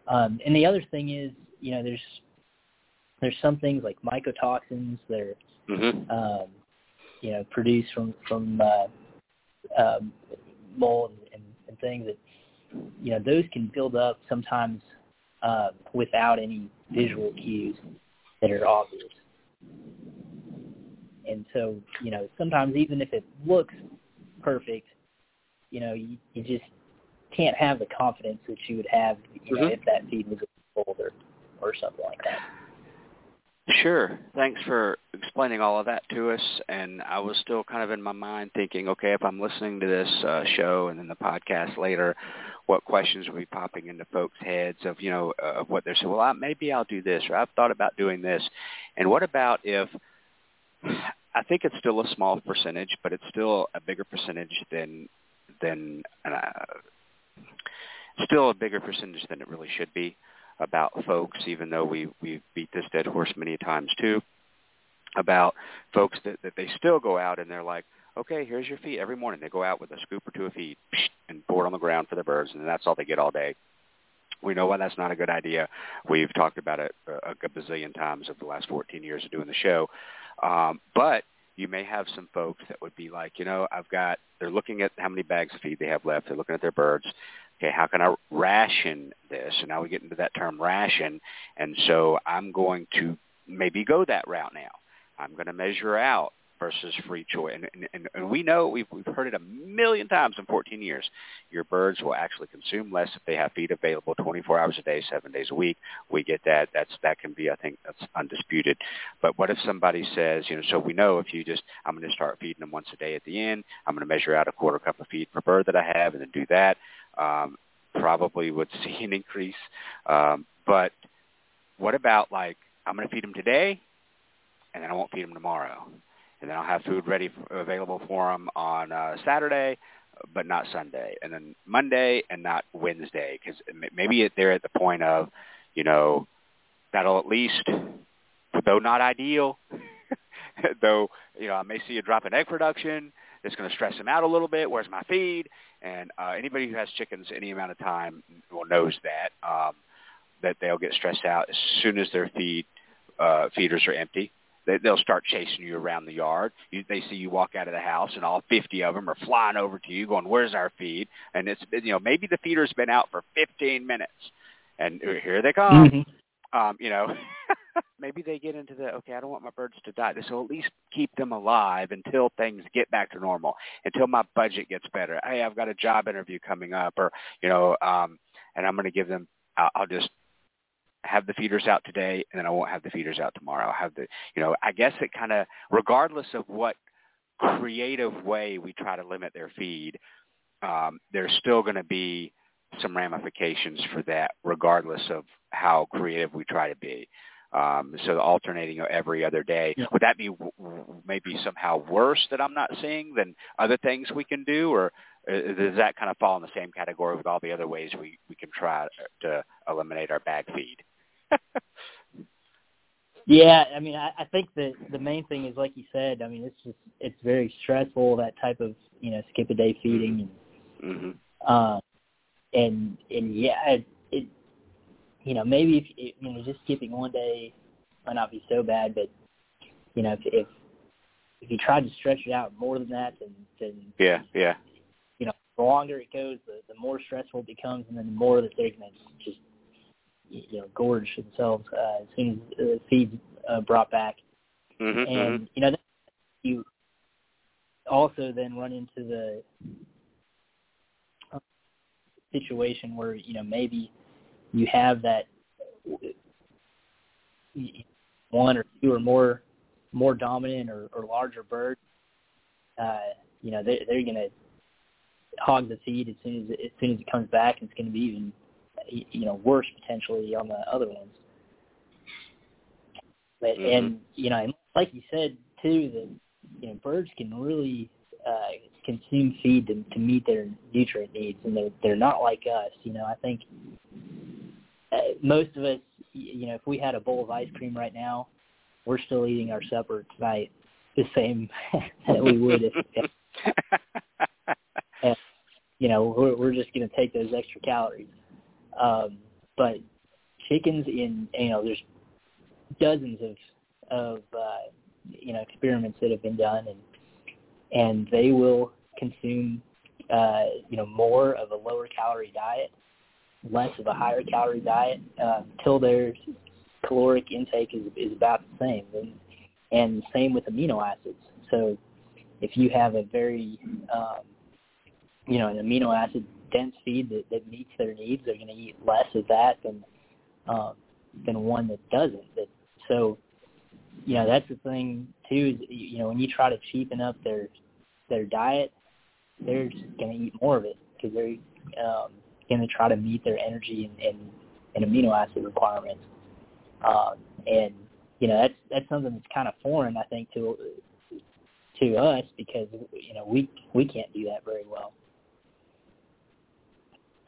[SPEAKER 4] um, and the other thing is, you know, there's there's some things like mycotoxins that are,
[SPEAKER 3] mm-hmm.
[SPEAKER 4] um, you know, produced from from uh, um, mold and, and things that, you know, those can build up sometimes uh, without any visual cues that are obvious. And so, you know, sometimes even if it looks perfect, you know, you, you just can't have the confidence that you would have you
[SPEAKER 3] mm-hmm.
[SPEAKER 4] if that feed was old or, or something like that.
[SPEAKER 3] Sure. Thanks for explaining all of that to us. And I was still kind of in my mind thinking, okay, if I'm listening to this uh, show and then the podcast later, what questions will be popping into folks' heads of, you know, uh, of what they're saying, well, I, maybe I'll do this, or I've thought about doing this. And what about if, I think it's still a small percentage, but it's still a bigger percentage than, than uh, still a bigger percentage than it really should be about folks, even though we we've beat this dead horse many times too, about folks that, that they still go out and they're like, okay, here's your feed. Every morning they go out with a scoop or two of feed and pour it on the ground for the birds, and that's all they get all day. We know why that's not a good idea. We've talked about it a, a bazillion times over the last 14 years of doing the show. Um, but you may have some folks that would be like, you know, I've got, they're looking at how many bags of feed they have left. They're looking at their birds okay, how can I ration this? And now we get into that term ration. And so I'm going to maybe go that route now. I'm going to measure out versus free choice. And, and, and we know, we've, we've heard it a million times in 14 years, your birds will actually consume less if they have feed available 24 hours a day, seven days a week. We get that. That's, that can be, I think, that's undisputed. But what if somebody says, you know, so we know if you just, I'm going to start feeding them once a day at the end, I'm going to measure out a quarter cup of feed per bird that I have and then do that um, probably would *laughs* see an increase. Um, but what about like I'm going to feed them today, and then I won't feed them tomorrow, and then I'll have food ready for, available for them on uh, Saturday, but not Sunday, and then Monday and not Wednesday, because maybe they're at the point of, you know, that'll at least, though not ideal, *laughs* though you know I may see a drop in egg production. It's going to stress them out a little bit. Where's my feed? And uh, anybody who has chickens any amount of time well knows that um, that they'll get stressed out as soon as their feed uh, feeders are empty. They, they'll start chasing you around the yard. You, they see you walk out of the house, and all 50 of them are flying over to you, going, "Where's our feed?" And it's you know maybe the feeder's been out for 15 minutes, and here they come. Mm-hmm. Um, you know, *laughs* maybe they get into the okay. I don't want my birds to die. So at least keep them alive until things get back to normal, until my budget gets better. Hey, I've got a job interview coming up, or you know, um, and I'm going to give them. I'll, I'll just have the feeders out today and then I won't have the feeders out tomorrow. I'll have the, you know, I guess it kind of, regardless of what creative way we try to limit their feed, um, there's still going to be some ramifications for that regardless of how creative we try to be. Um, so alternating every other day, yeah. would that be w- maybe somehow worse that I'm not seeing than other things we can do, or uh, does that kind of fall in the same category with all the other ways we, we can try to eliminate our bag feed?
[SPEAKER 4] Yeah, I mean, I, I think that the main thing is like you said. I mean, it's just it's very stressful that type of you know skip a day feeding and mm-hmm. uh, and and yeah, it, it you know maybe if it, you know just skipping one day might not be so bad, but you know if if if you try to stretch it out more than that, then then
[SPEAKER 3] yeah, yeah,
[SPEAKER 4] you know the longer it goes, the the more stressful it becomes, and then the more that they're to just you know gorge themselves uh, as soon as the feed's uh, brought back.
[SPEAKER 3] Mm-hmm,
[SPEAKER 4] and
[SPEAKER 3] mm-hmm.
[SPEAKER 4] you know you also then run into the uh, situation where you know maybe you have that one or two or more more dominant or, or larger bird. Uh, you know they, they're going to hog the feed as soon as as soon as it comes back, it's going to be even you know worse potentially on the other ones. But mm-hmm. and you know, and like you said too, that you know birds can really uh, consume feed to, to meet their nutrient needs, and they're they're not like us. You know, I think uh, most of us, you know, if we had a bowl of ice cream right now, we're still eating our supper tonight *laughs* the same *laughs* that we would if. *laughs* and, you know, we're, we're just going to take those extra calories. Um, but chickens in you know there's dozens of of uh, you know experiments that have been done and and they will consume uh, you know more of a lower calorie diet, less of a higher calorie diet uh, their caloric intake is is about the same and and same with amino acids. So if you have a very um, you know an amino acid dense feed that, that meets their needs, they're going to eat less of that than um, than one that doesn't. That so, you know, that's the thing too. Is you know when you try to cheapen up their their diet, they're just going to eat more of it because they're um, going to try to meet their energy and, and, and amino acid requirements. Um, and you know that's that's something that's kind of foreign, I think, to to us because you know we we can't do that very well.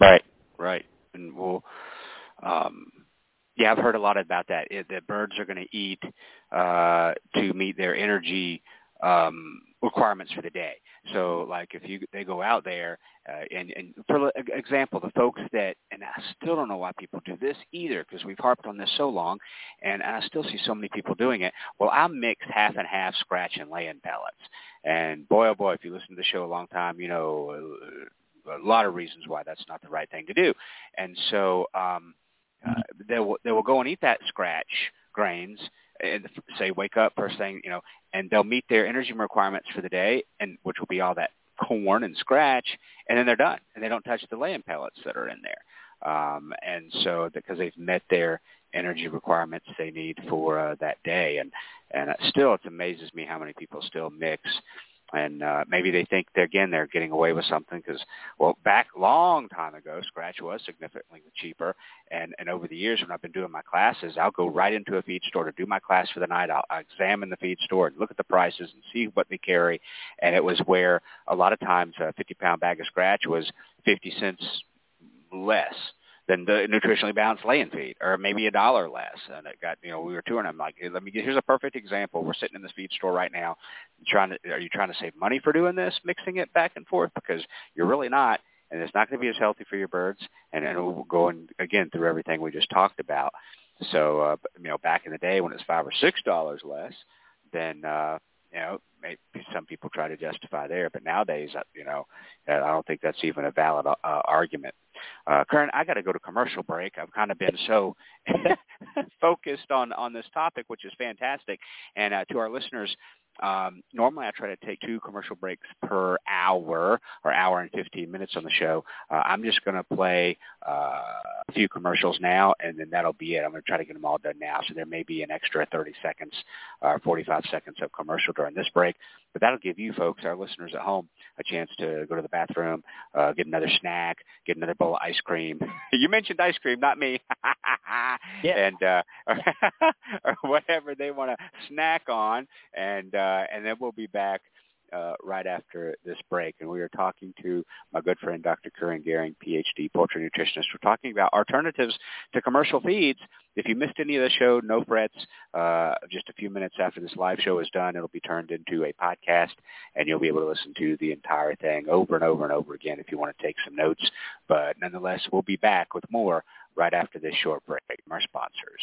[SPEAKER 3] Right, right. And we'll, um, yeah, I've heard a lot about that. It, that birds are going to eat uh, to meet their energy um, requirements for the day. So, like if you they go out there, uh, and and for example, the folks that and I still don't know why people do this either because we've harped on this so long, and, and I still see so many people doing it. Well, I mix half and half scratch and lay-in pellets, and boy oh boy, if you listen to the show a long time, you know a lot of reasons why that's not the right thing to do. And so um, uh, they will they will go and eat that scratch grains and say wake up first thing you know, and they'll meet their energy requirements for the day, and which will be all that corn and scratch, and then they're done, and they don't touch the lay-in pellets that are in there. Um, and so because they've met their energy requirements they need for uh, that day, and and still it amazes me how many people still mix and uh, maybe they think they're, again they're getting away with something because well back long time ago scratch was significantly cheaper. And and over the years when I've been doing my classes I'll go right into a feed store to do my class for the night. I'll, I'll examine the feed store and look at the prices and see what they carry. And it was where a lot of times a 50 pound bag of scratch was 50 cents less than the nutritionally balanced laying feed, or maybe a dollar less. And it got, you know, we were touring them like, let me get, here's a perfect example. We're sitting in this feed store right now, trying to, are you trying to save money for doing this, mixing it back and forth? Because you're really not, and it's not going to be as healthy for your birds. And, and we'll go in, again through everything we just talked about. So, uh, you know, back in the day when it's five or six dollars less, then uh, you know, maybe some people try to justify there, but nowadays, uh, you know, uh, I don't think that's even a valid uh, argument. Uh, Curran, I got to go to commercial break. I've kind of been so *laughs* focused on on this topic, which is fantastic. And uh, to our listeners, um, normally I try to take two commercial breaks per hour or hour and 15 minutes on the show. Uh, I'm just going to play uh, a few commercials now, and then that'll be it. I'm going to try to get them all done now. So there may be an extra 30 seconds or uh, 45 seconds of commercial during this break. But that'll give you folks, our listeners at home, a chance to go to the bathroom, uh, get another snack, get another bowl of ice cream. *laughs* you mentioned ice cream, not me. *laughs*
[SPEAKER 4] yeah.
[SPEAKER 3] And uh, *laughs* or whatever they want to snack on, and uh, and then we'll be back uh, right after this break, and we are talking to my good friend Dr. Curran Gehring, PhD poultry nutritionist. We're talking about alternatives to commercial feeds. If you missed any of the show, no frets. Uh, just a few minutes after this live show is done, it'll be turned into a podcast, and you'll be able to listen to the entire thing over and over and over again if you want to take some notes. But nonetheless, we'll be back with more right after this short break from our sponsors.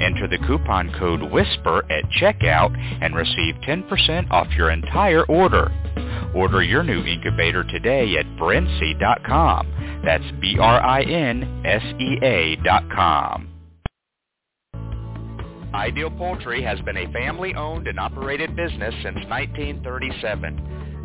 [SPEAKER 5] Enter the coupon code WHISPER at checkout and receive 10% off your entire order. Order your new incubator today at Brinsea.com. That's B-R-I-N-S-E-A dot com. Ideal Poultry has been a family-owned and operated business since 1937.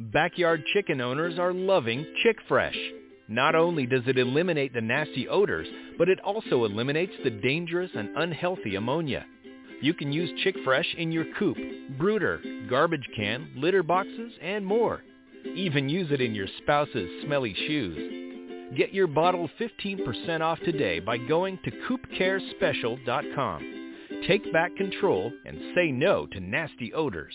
[SPEAKER 2] Backyard chicken owners are loving Chick Fresh. Not only does it eliminate the nasty odors, but it also eliminates the dangerous and unhealthy ammonia. You can use Chick Fresh in your coop, brooder, garbage can, litter boxes, and more. Even use it in your spouse's smelly shoes. Get your bottle 15% off today by going to coopcarespecial.com. Take back control and say no to nasty odors.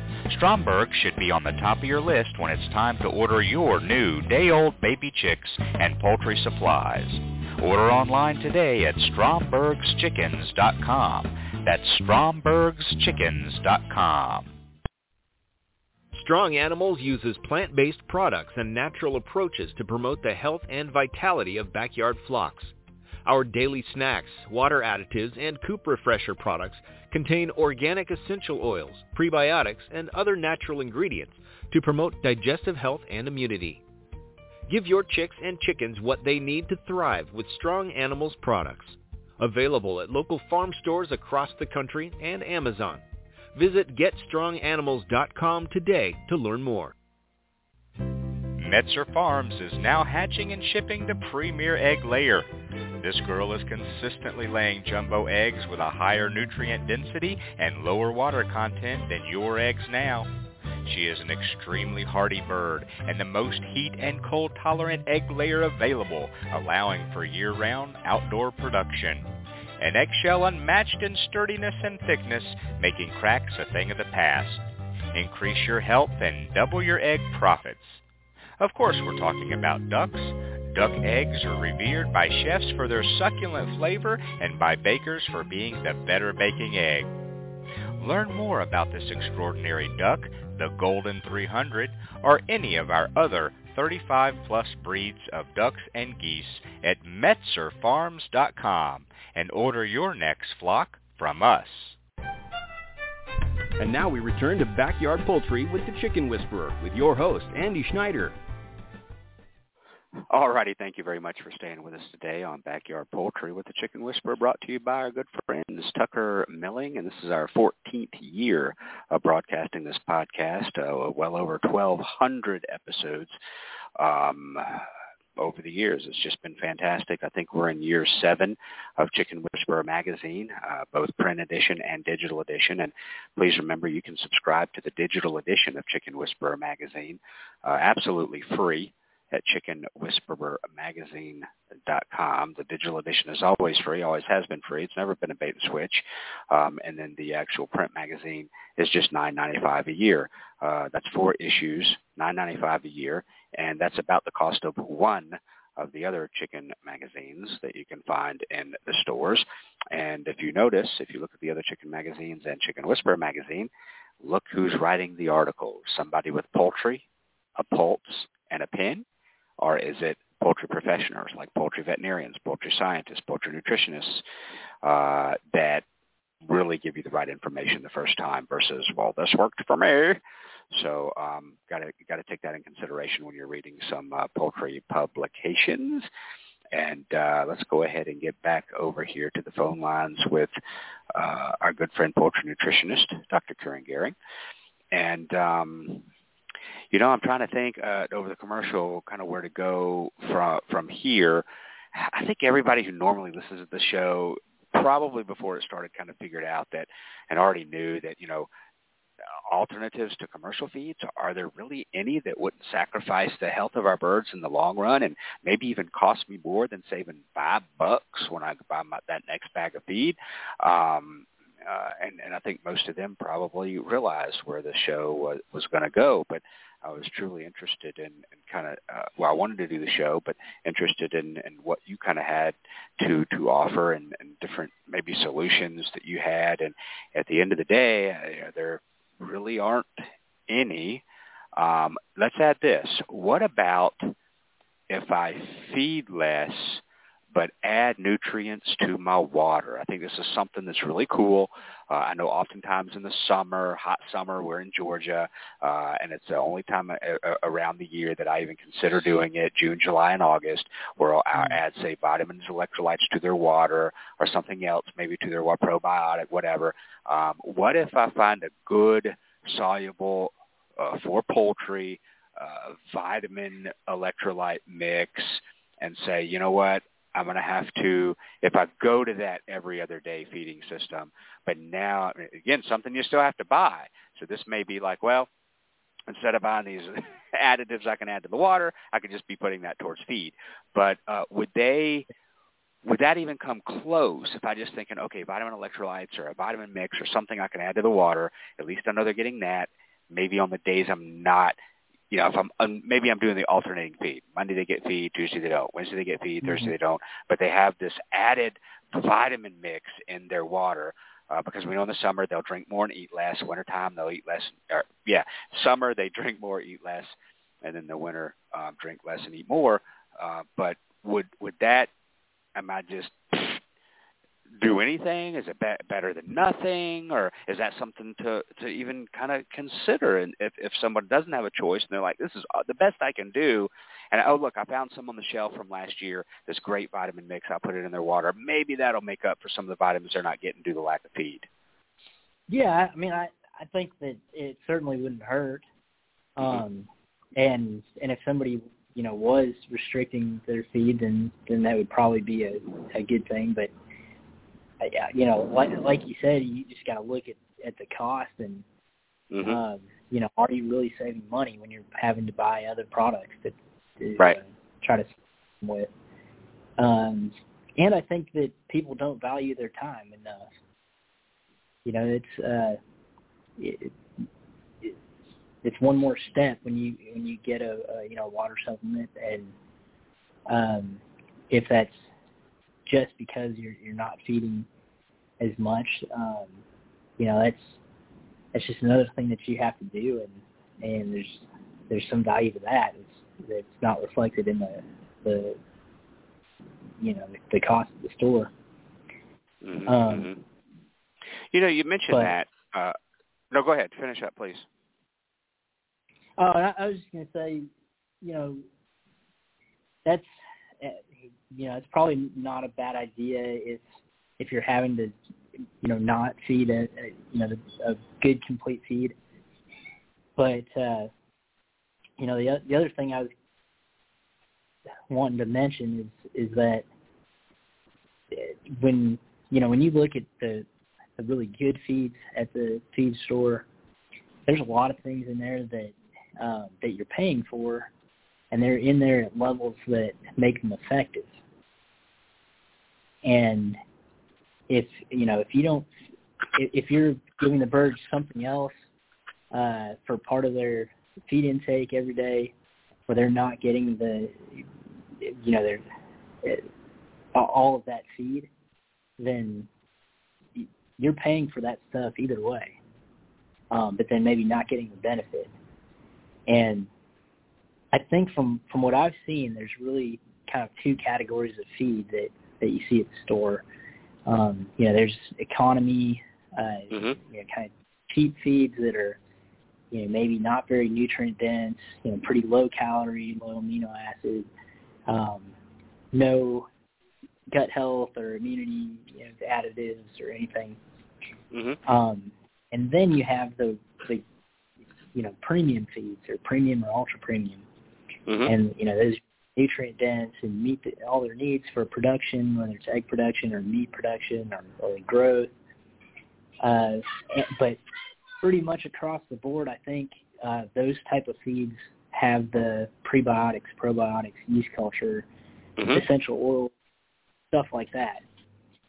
[SPEAKER 5] Stromberg should be on the top of your list when it's time to order your new day-old baby chicks and poultry supplies. Order online today at strombergschickens.com. That's strombergschickens.com.
[SPEAKER 2] Strong Animals uses plant-based products and natural approaches to promote the health and vitality of backyard flocks. Our daily snacks, water additives, and coop refresher products contain organic essential oils, prebiotics, and other natural ingredients to promote digestive health and immunity. Give your chicks and chickens what they need to thrive with Strong Animals products. Available at local farm stores across the country and Amazon. Visit GetStrongAnimals.com today to learn more.
[SPEAKER 5] Metzer Farms is now hatching and shipping the premier egg layer. This girl is consistently laying jumbo eggs with a higher nutrient density and lower water content than your eggs now. She is an extremely hardy bird and the most heat and cold tolerant egg layer available, allowing for year-round outdoor production. An eggshell unmatched in sturdiness and thickness, making cracks a thing of the past. Increase your health and double your egg profits.
[SPEAKER 3] Of course, we're talking about ducks. Duck eggs are revered by chefs for their succulent flavor and by bakers for being the better baking egg. Learn more about this extraordinary duck, the Golden 300, or any of our other 35 plus breeds of ducks and geese at metzerfarms.com and order your next flock from us.
[SPEAKER 5] And now we return to Backyard Poultry with the Chicken Whisperer with your host, Andy Schneider.
[SPEAKER 3] Alrighty, thank you very much for staying with us today on Backyard Poultry with the Chicken Whisperer, brought to you by our good friends Tucker Milling, and this is our 14th year of broadcasting this podcast, uh, well over 1,200 episodes um, over the years. It's just been fantastic. I think we're in year seven of Chicken Whisperer magazine, uh, both print edition and digital edition. And please remember you can subscribe to the digital edition of Chicken Whisperer magazine uh, absolutely free at chickenwhisperermagazine.com. The digital edition is always free, always has been free. It's never been a bait and switch. Um, and then the actual print magazine is just $9.95 a year. Uh, that's four issues, $9.95 a year, and that's about the cost of one of the other chicken magazines that you can find in the stores. And if you notice, if you look at the other chicken magazines and Chicken Whisperer magazine, look who's writing the articles. Somebody with poultry, a pulse, and a pen or is it poultry professionals like poultry veterinarians, poultry scientists, poultry nutritionists uh, that really give you the right information the first time versus, well, this worked for me. So um, got to got to take that in consideration when you're reading some uh, poultry publications. And uh, let's go ahead and get back over here to the phone lines with uh, our good friend poultry nutritionist, Dr. Curran Gehring. And um, you know, I'm trying to think uh, over the commercial kind of where to go from from here. I think everybody who normally listens to the show probably before it started kind of figured out that and already knew that you know alternatives to commercial feeds are there really any that wouldn't sacrifice the health of our birds in the long run and maybe even cost me more than saving five bucks when i buy my, that next bag of feed um uh, and, and I think most of them probably realized where the show was, was going to go. But I was truly interested in, in kind of uh, well, I wanted to do the show, but interested in, in what you kind of had to to offer and, and different maybe solutions that you had. And at the end of the day, uh, there really aren't any. Um, let's add this: what about if I feed less? But add nutrients to my water. I think this is something that's really cool. Uh, I know oftentimes in the summer, hot summer, we're in Georgia, uh, and it's the only time uh, uh around the year that I even consider doing it, June, July, and August, where I'll mm-hmm. add, say, vitamins, electrolytes to their water or something else, maybe to their probiotic, whatever. Um, what if I find a good, soluble, uh, for poultry, uh, vitamin electrolyte mix and say, you know what, I'm going to have to, if I go to that every other day feeding system, but now, again, something you still have to buy. So this may be like, well, instead of buying these *laughs* additives I can add to the water, I could just be putting that towards feed. But uh, would they, would that even come close if I just thinking, okay, vitamin electrolytes or a vitamin mix or something I can add to the water, at least I know they're getting that. Maybe on the days I'm not you know, if I'm um, maybe I'm doing the alternating feed. Monday they get feed, Tuesday they don't. Wednesday they get feed, Thursday mm-hmm. they don't. But they have this added vitamin mix in their water uh, because we know in the summer they'll drink more and eat less. Wintertime they'll eat less. Or, yeah, summer they *laughs* drink more, eat less, and then the winter um, drink less and eat more. Uh, but would would that? Am I just do anything? Is it be- better than nothing, or is that something to to even kind of consider? And if if someone doesn't have a choice and they're like, this is uh, the best I can do, and oh look, I found some on the shelf from last year. This great vitamin mix. I'll put it in their water. Maybe that'll make up for some of the vitamins they're not getting due to lack of feed.
[SPEAKER 4] Yeah, I mean, I I think that it certainly wouldn't hurt. Mm-hmm. Um, and and if somebody you know was restricting their feed, then then that would probably be a a good thing. But you know, like like you said, you just got to look at at the cost and mm-hmm. um, you know, are you really saving money when you're having to buy other products that to
[SPEAKER 3] right. uh,
[SPEAKER 4] try to with? Um, and I think that people don't value their time enough. You know, it's uh, it, it, it's one more step when you when you get a, a you know water supplement, and um, if that's just because you're you're not feeding as much, um, you know that's that's just another thing that you have to do, and and there's there's some value to that. It's that's not reflected in the the you know the cost of the store.
[SPEAKER 3] Mm-hmm,
[SPEAKER 4] Um,
[SPEAKER 3] mm-hmm. You know, you mentioned
[SPEAKER 4] but-
[SPEAKER 3] that. Uh, no, go ahead. Finish up, please.
[SPEAKER 4] Oh, I, I was just gonna say, you know, that's you know, it's probably not a bad idea if if you're having to, you know, not feed a, a you know a good complete feed. But uh, you know, the the other thing I was wanting to mention is is that uh, when you know when you look at the the really good feeds at the feed store, there's a lot of things in there that um, that you're paying for, and they're in there at levels that make them effective. And if you know if you don't, if, you're giving the birds something else uh, for part of their feed intake every day, where they're not getting the, you know, their all of that feed, then you're paying for that stuff either way. Um, but then maybe not getting the benefit. And I think from from what I've seen, there's really kind of two categories of feed that that you see at the store. Um, you know, there's economy, uh,
[SPEAKER 3] Mhm.
[SPEAKER 4] you know, kind of cheap feeds that are, you know, maybe not very nutrient dense, you know, pretty low calorie, low amino acid, um, no gut health or immunity you know, additives or anything.
[SPEAKER 3] Mm-hmm.
[SPEAKER 4] Um, and then you have the, the you know premium feeds or premium or ultra premium,
[SPEAKER 3] Mm-hmm.
[SPEAKER 4] and you know those nutrient dense and meet the, all their needs for production, whether it's egg production or meat production or, or growth. Uh, but pretty much across the board, I think uh, those type of feeds have the prebiotics, probiotics, yeast culture,
[SPEAKER 3] mm-hmm.
[SPEAKER 4] essential oil, stuff like that.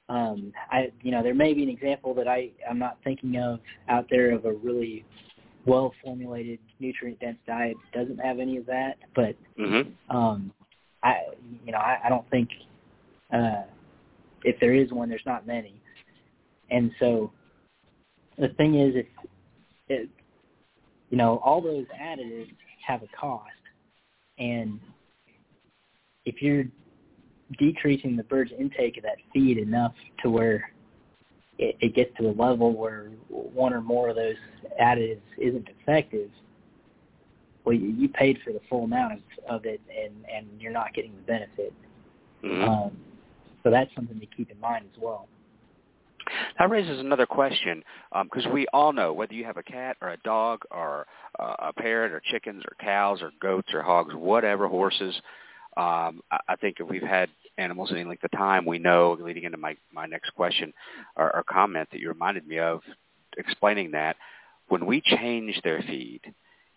[SPEAKER 4] Um, I, you know, there may be an example that I I'm not thinking of out there of a really well formulated nutrient dense diet doesn't have any of that, but
[SPEAKER 3] Mm-hmm.
[SPEAKER 4] um, I, you know, I, I don't think uh, if there is one, there's not many. And so the thing is, if it, you know, all those additives have a cost, and if you're decreasing the bird's intake of that feed enough to where it, it gets to a level where one or more of those additives isn't effective, well, you, you paid for the full amount of, of it, and and you're not getting the benefit.
[SPEAKER 3] Mm-hmm.
[SPEAKER 4] Um, so that's something to keep in mind as well.
[SPEAKER 3] That raises another question because we all know whether you have a cat or a dog or uh, a parrot or chickens or cows or goats or hogs, whatever, horses. Um, I, I think if we've had animals any length of time, we know, leading into my, my next question or, or comment that you reminded me of, explaining that when we change their feed,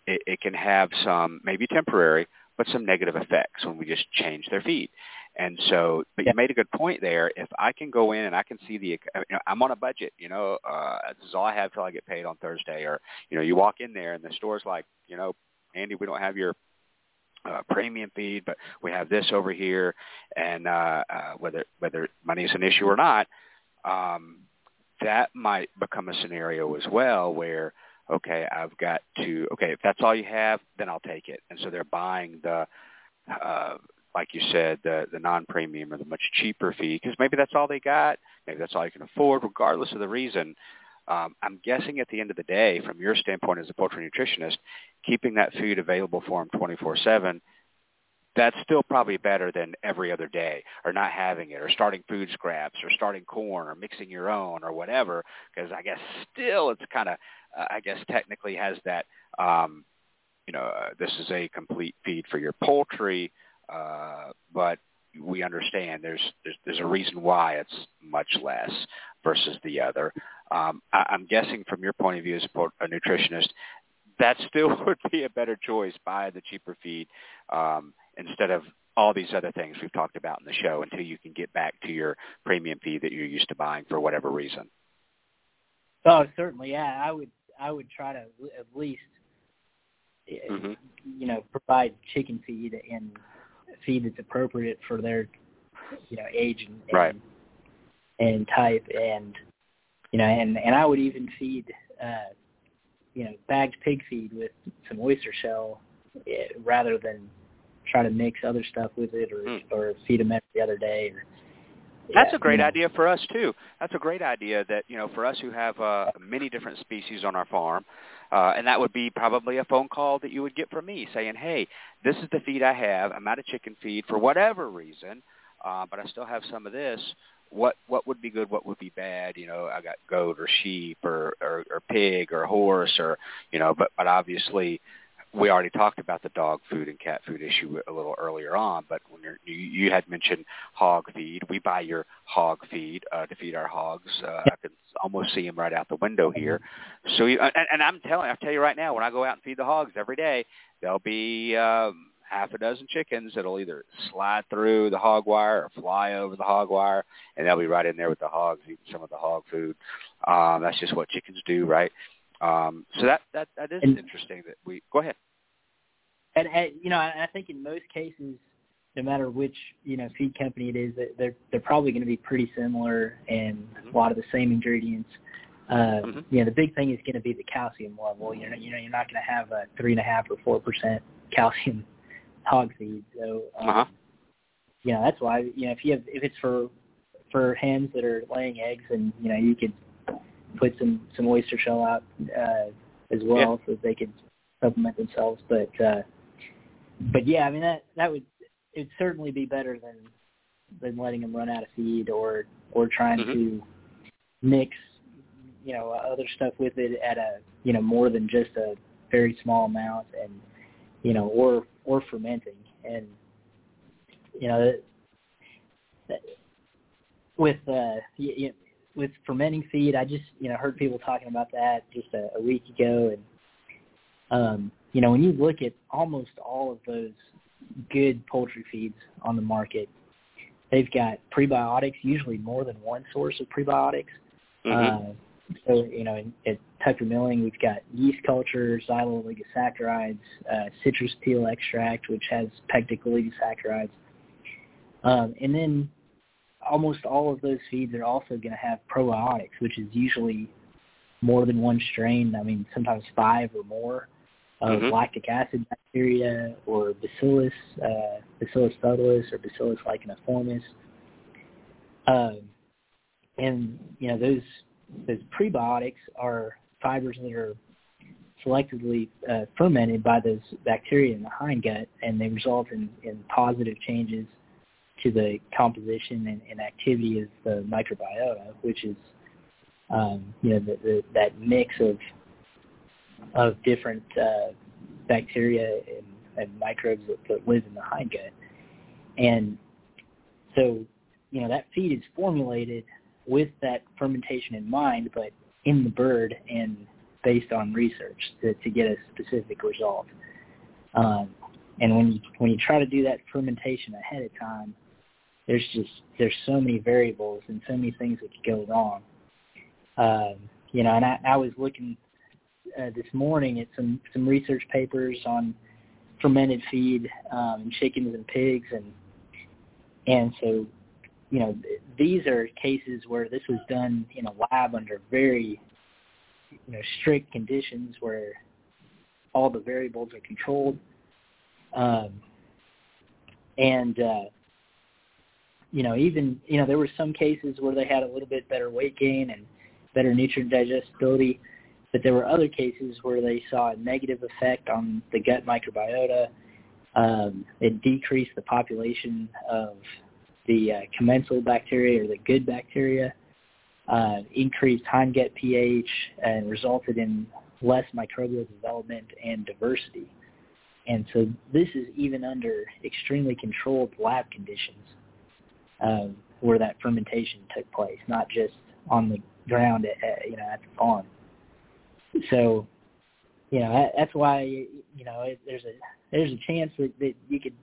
[SPEAKER 3] it, it can have some, maybe temporary, but some negative effects when we just change their feed. And so, but you made a good point there. If I can go in and I can see the, you know, I'm on a budget. You know, uh, this is all I have till I get paid on Thursday. Or, you know, you walk in there and the store's like, you know, Andy, we don't have your uh, premium feed, but we have this over here. And uh, uh, whether whether money is an issue or not, um, that might become a scenario as well where okay, I've got to okay, if that's all you have, then I'll take it. And so they're buying the uh, like you said, the the non-premium or the much cheaper fee because maybe that's all they got. Maybe that's all you can afford, regardless of the reason. Um, I'm guessing at the end of the day, from your standpoint as a poultry nutritionist, keeping that food available for them 24/7, that's still probably better than every other day, or not having it, or starting food scraps, or starting corn, or mixing your own, or whatever. Because I guess still it's kind of, uh, I guess technically has that, um, you know, uh, this is a complete feed for your poultry uh, but we understand there's, there's there's a reason why it's much less versus the other. Um, I, I'm guessing from your point of view as a, a nutritionist, that still *laughs* would be a better choice. Buy the cheaper feed um, instead of all these other things we've talked about in the show until you can get back to your premium feed that you're used to buying for whatever reason.
[SPEAKER 4] Oh, certainly, yeah. I would I would try to at least mm-hmm. you know, provide chicken feed and feed that's appropriate for their, you know, age and,
[SPEAKER 3] right.
[SPEAKER 4] and, and type and, you know, and, and I would even feed, uh, you know, bagged pig feed with some oyster shell eh, rather than try to mix other stuff with it or, mm. or feed them every other day or,
[SPEAKER 3] that's
[SPEAKER 4] yeah,
[SPEAKER 3] a great
[SPEAKER 4] you know.
[SPEAKER 3] idea for us too. That's a great idea that you know for us who have uh, many different species on our farm, uh, and that would be probably a phone call that you would get from me saying, "Hey, this is the feed I have. I'm out of chicken feed for whatever reason, uh, but I still have some of this. What what would be good? What would be bad? You know, I got goat or sheep or or, or pig or horse or you know, but but obviously we already talked about the dog food and cat food issue a little earlier on, but when you're, you, you had mentioned hog feed. We buy your hog feed uh, to feed our hogs. Uh, I can almost see them right out the window here. So, you, and, and I'm telling, I tell you right now, when I go out and feed the hogs every day, there'll be um, half a dozen chickens that'll either slide through the hog wire or fly over the hog wire, and they'll be right in there with the hogs eating some of the hog food. Um, that's just what chickens do, right? Um, so that that that is and, interesting. That we go ahead.
[SPEAKER 4] And, and you know, I, I think in most cases, no matter which you know feed company it is, they're they're probably going to be pretty similar and mm-hmm. a lot of the same ingredients. Uh, mm-hmm. You know, the big thing is going to be the calcium level. You know, you know, you're not going to have a three and a half or four percent calcium hog feed. So, um,
[SPEAKER 3] uh-huh.
[SPEAKER 4] you know, that's why you know if you have if it's for for hens that are laying eggs, and you know, you could put some some oyster shell out uh, as well, yeah. so they could supplement themselves. But uh, but yeah, I mean that that would it'd certainly be better than than letting them run out of feed or or trying
[SPEAKER 3] mm-hmm.
[SPEAKER 4] to mix you know other stuff with it at a you know more than just a very small amount and you know or or fermenting and you know that, that with uh you, with fermenting feed, I just you know heard people talking about that just a, a week ago, and um, you know when you look at almost all of those good poultry feeds on the market, they've got prebiotics, usually more than one source of prebiotics.
[SPEAKER 3] Mm-hmm.
[SPEAKER 4] Uh, so you know at Tucker Milling we've got yeast culture, xylo-oligosaccharides, uh, citrus peel extract, which has pectic oligosaccharides, um, and then almost all of those feeds are also going to have probiotics, which is usually more than one strain. I mean, sometimes five or more of
[SPEAKER 3] mm-hmm.
[SPEAKER 4] lactic acid bacteria or bacillus, uh, bacillus subtilis or bacillus licheniformis. Um, and you know those those prebiotics are fibers that are selectively uh, fermented by those bacteria in the hindgut, and they result in, in positive changes to the composition and, and activity of the microbiota, which is um, you know the, the, that mix of of different uh, bacteria and, and microbes that, that live in the hindgut, and so you know that feed is formulated with that fermentation in mind, but in the bird and based on research to, to get a specific result. Um, and when you when you try to do that fermentation ahead of time, there's just there's so many variables and so many things that could go wrong. Um, you know, and I, I was looking uh, this morning at some some research papers on fermented feed um, chickens and pigs, and and so you know these are cases where this was done in a lab under very you know strict conditions where all the variables are controlled. Um, and uh, you know, even you know, there were some cases where they had a little bit better weight gain and better nutrient digestibility, but there were other cases where they saw a negative effect on the gut microbiota. Um, it decreased the population of the uh, commensal bacteria or the good bacteria, uh, increased hindgut pH, and resulted in less microbial development and diversity. And so this is even under extremely controlled lab conditions um, where that fermentation took place, not just on the ground at, at you know at the farm. So, you know that, that's why you know there's a there's a chance that, that you could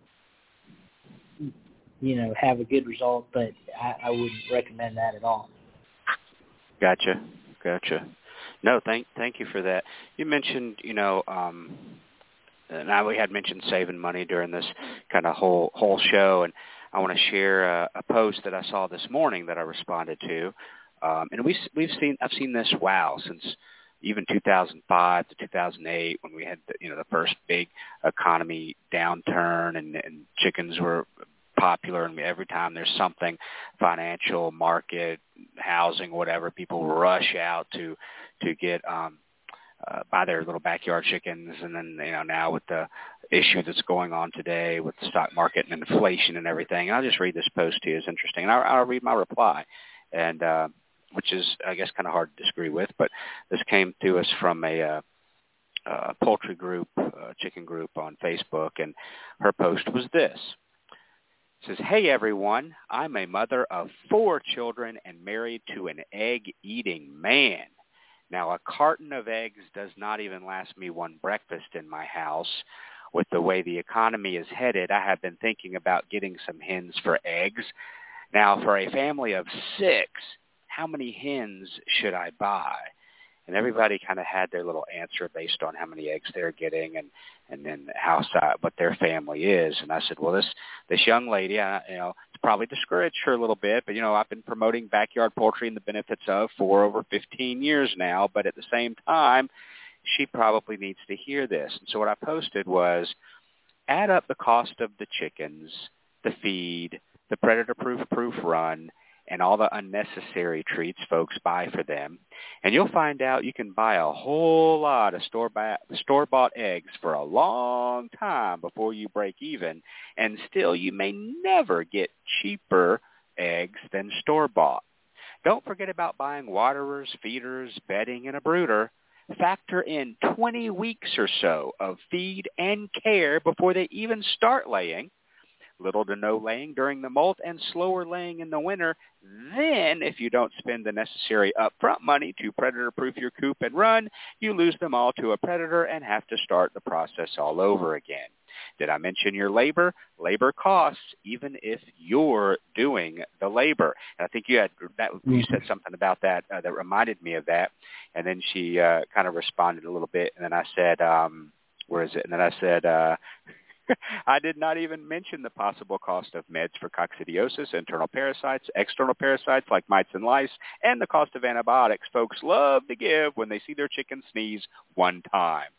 [SPEAKER 4] you know have a good result, but I, I wouldn't recommend that at all.
[SPEAKER 3] Gotcha, gotcha. No, thank thank you for that. You mentioned you know um, now we had mentioned saving money during this kind of whole whole show, and I want to share a, a post that I saw this morning that I responded to, um, and we we've seen I've seen this wow since even 2005 to 2008 when we had the, you know the first big economy downturn and, and chickens were popular and every time there's something financial market housing whatever people rush out to to get um uh, buy their little backyard chickens and then you know now with the issue that's going on today with the stock market and inflation and everything and i'll just read this post to you it's interesting and i'll, I'll read my reply and uh which is I guess kind of hard to disagree with. But this came to us from a, uh, uh, poultry group, uh, chicken group on Facebook, and her post was this. Says, "Hey everyone, I'm a mother of four children and married to an egg-eating man. Now a carton of eggs does not even last me one breakfast in my house." With the way the economy is headed, I have been thinking about getting some hens for eggs. Now, for a family of six, how many hens should I buy? And everybody kind of had their little answer based on how many eggs they're getting and and then how what their family is. And I said, well, this this young lady, I, you know, it's probably discouraged her a little bit, but you know, I've been promoting backyard poultry and the benefits of for over 15 years now. But at the same time, she probably needs to hear this. And so what I posted was, add up the cost of the chickens, the feed, the predator-proof proof run, and all the unnecessary treats folks buy for them. And you'll find out you can buy a whole lot of store-bought, store-bought eggs for a long time before you break even, and still you may never get cheaper eggs than store-bought. Don't forget about buying waterers, feeders, bedding, and a brooder. Factor in 20 weeks or so of feed and care before they even start laying – little to no laying during the molt, and slower laying in the winter. Then, if you don't spend the necessary upfront money to predator-proof your coop and run, you lose them all to a predator and have to start the process all over again. Did I mention your labor? Labor costs, even if you're doing the labor. And I think you had that. You said mm-hmm. something about that uh, that reminded me of that. And then she uh, kind of responded a little bit. And then I said, um, "Where is it?" And then I said, uh, *laughs* I did not even mention the possible cost of meds for coccidiosis, internal parasites, external parasites like mites and lice, and the cost of antibiotics folks love to give when they see their chicken sneeze one time.